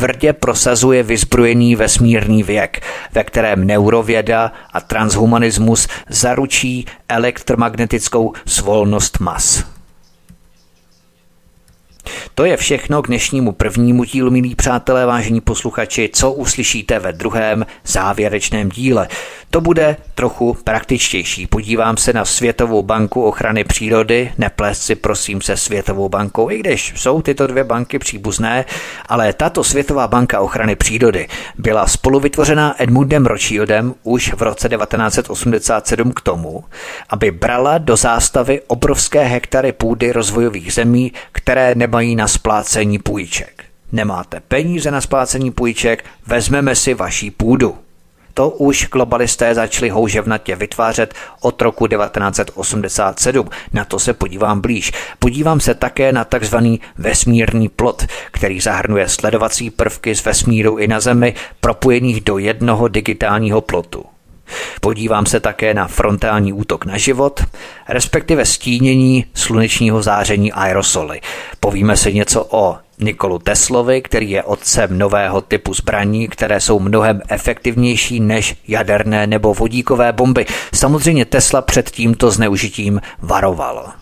tvrdě prosazuje vyzbrojený vesmírný věk, ve kterém neurověda a transhumanismus zaručí elektromagnetickou svolnost mas. To je všechno k dnešnímu prvnímu dílu, milí přátelé, vážení posluchači, co uslyšíte ve druhém závěrečném díle. To bude trochu praktičtější. Podívám se na Světovou banku ochrany přírody, neplést si prosím se Světovou bankou, i když jsou tyto dvě banky příbuzné, ale tato Světová banka ochrany přírody byla spolu vytvořena Edmundem Rothschildem už v roce 1987 k tomu, aby brala do zástavy obrovské hektary půdy rozvojových zemí, které nemají na splácení půjček. Nemáte peníze na splácení půjček, vezmeme si vaší půdu. To už globalisté začali houževnatě vytvářet od roku 1987. Na to se podívám blíž. Podívám se také na takzvaný vesmírný plot, který zahrnuje sledovací prvky z vesmíru i na Zemi propojených do jednoho digitálního plotu. Podívám se také na frontální útok na život, respektive stínění slunečního záření aerosoly. Povíme si něco o Nikolu Teslovi, který je otcem nového typu zbraní, které jsou mnohem efektivnější než jaderné nebo vodíkové bomby. Samozřejmě Tesla před tímto zneužitím varoval.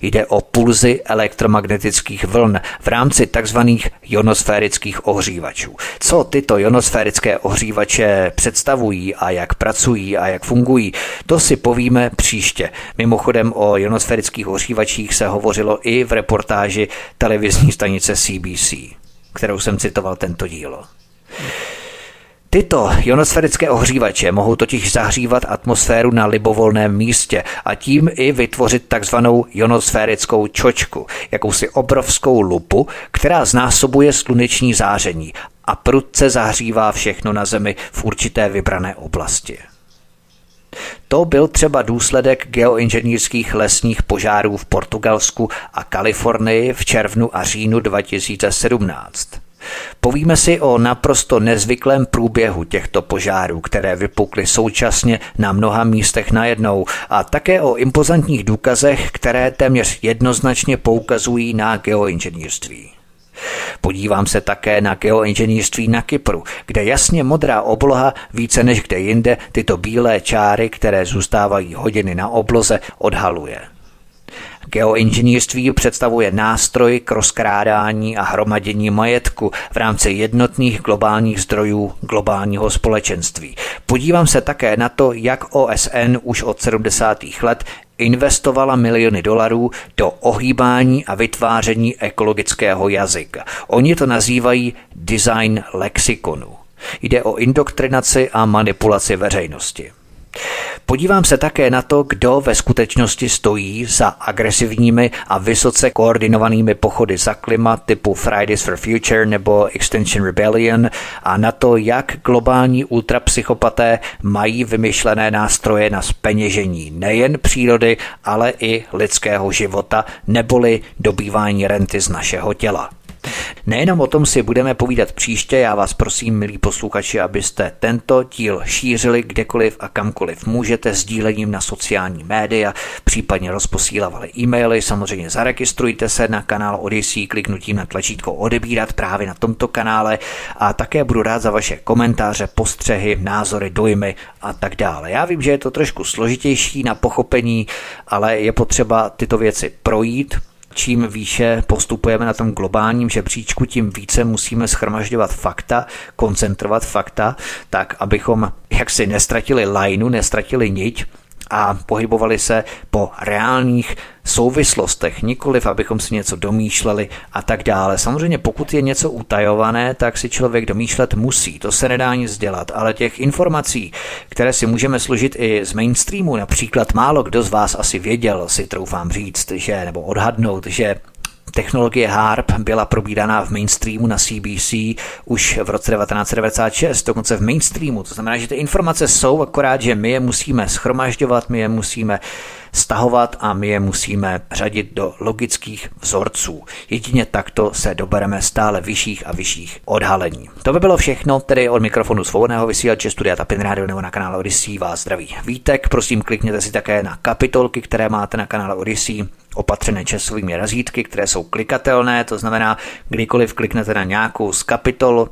Jde o pulzy elektromagnetických vln v rámci tzv. ionosférických ohřívačů. Co tyto ionosférické ohřívače představují a jak pracují a jak fungují, to si povíme příště. Mimochodem o ionosférických ohřívačích se hovořilo i v reportáži televizní stanice CBC, kterou jsem citoval tento dílo. Tyto ionosférické ohřívače mohou totiž zahřívat atmosféru na libovolném místě a tím i vytvořit takzvanou ionosférickou čočku, jakousi obrovskou lupu, která znásobuje sluneční záření a prudce zahřívá všechno na Zemi v určité vybrané oblasti. To byl třeba důsledek geoinženýrských lesních požárů v Portugalsku a Kalifornii v červnu a říjnu 2017. Povíme si o naprosto nezvyklém průběhu těchto požárů, které vypukly současně na mnoha místech najednou a také o impozantních důkazech, které téměř jednoznačně poukazují na geoinženýrství. Podívám se také na geoinženýrství na Kypru, kde jasně modrá obloha více než kde jinde tyto bílé čáry, které zůstávají hodiny na obloze, odhaluje. Geoinženýrství představuje nástroj k rozkrádání a hromadění majetku v rámci jednotných globálních zdrojů globálního společenství. Podívám se také na to, jak OSN už od 70. let investovala miliony dolarů do ohýbání a vytváření ekologického jazyka. Oni to nazývají design lexikonu. Jde o indoktrinaci a manipulaci veřejnosti. Podívám se také na to, kdo ve skutečnosti stojí za agresivními a vysoce koordinovanými pochody za klima typu Fridays for Future nebo Extinction Rebellion a na to, jak globální ultrapsychopaté mají vymyšlené nástroje na speněžení nejen přírody, ale i lidského života neboli dobývání renty z našeho těla. Nejenom o tom si budeme povídat příště, já vás prosím, milí posluchači, abyste tento díl šířili kdekoliv a kamkoliv můžete sdílením na sociální média, případně rozposílávali e-maily, samozřejmě zaregistrujte se na kanál Odyssey kliknutím na tlačítko odebírat právě na tomto kanále. A také budu rád za vaše komentáře, postřehy, názory, dojmy a tak dále. Já vím, že je to trošku složitější na pochopení, ale je potřeba tyto věci projít, čím výše postupujeme na tom globálním žebříčku, tím více musíme schromažďovat fakta, koncentrovat fakta, tak abychom jaksi nestratili lajnu, nestratili niť a pohybovali se po reálných souvislostech, nikoliv abychom si něco domýšleli a tak dále. Samozřejmě pokud je něco utajované, tak si člověk domýšlet musí, to se nedá nic dělat, ale těch informací, které si můžeme složit i z mainstreamu, například málo kdo z vás asi věděl, si troufám říct, že nebo odhadnout, že Technologie HARP byla probíraná v mainstreamu na CBC už v roce 1996, dokonce v mainstreamu. To znamená, že ty informace jsou, akorát, že my je musíme schromažďovat, my je musíme stahovat a my je musíme řadit do logických vzorců. Jedině takto se dobereme stále vyšších a vyšších odhalení. To by bylo všechno, tedy od mikrofonu svobodného vysílače Studia Tapin Radio nebo na kanále Odyssey vás zdraví Vítek. Prosím, klikněte si také na kapitolky, které máte na kanále Odyssey opatřené časovými razítky, které jsou klikatelné, to znamená, kdykoliv kliknete na nějakou z kapitol,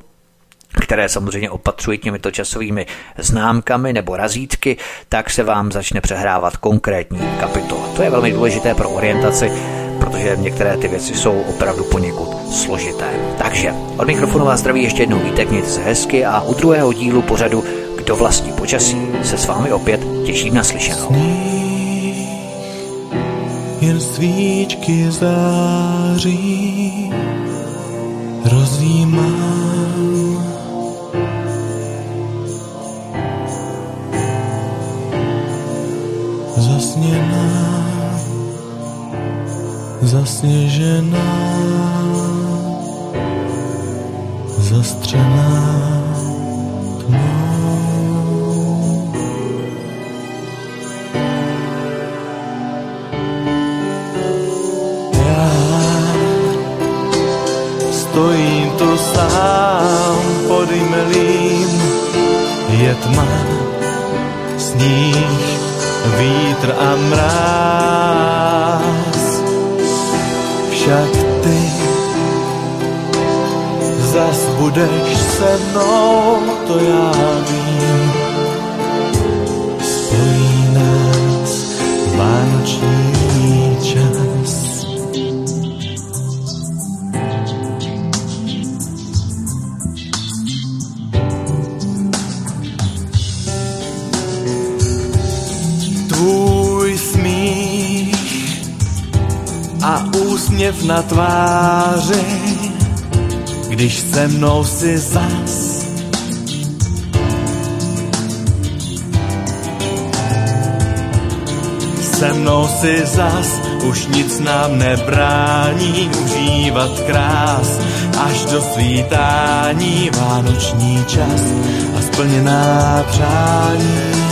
které samozřejmě opatřují těmito časovými známkami nebo razítky, tak se vám začne přehrávat konkrétní kapitola. To je velmi důležité pro orientaci, protože některé ty věci jsou opravdu poněkud složité. Takže od mikrofonu vás zdraví ještě jednou vítek, mějte se hezky a u druhého dílu pořadu Kdo vlastní počasí se s vámi opět těším na slyšenou. Jen svíčky září, rozjímám zasněná, zasněžená, zastřená tmou. Já stojím tu sám pod jmelím, je tma, sníh, vítr a mráz. Však ty zas budeš se mnou, to já vím. Úsměv na tváři, když se mnou si zas. Se mnou si zas, už nic nám nebrání užívat krás, až do svítání vánoční čas a splněná přání.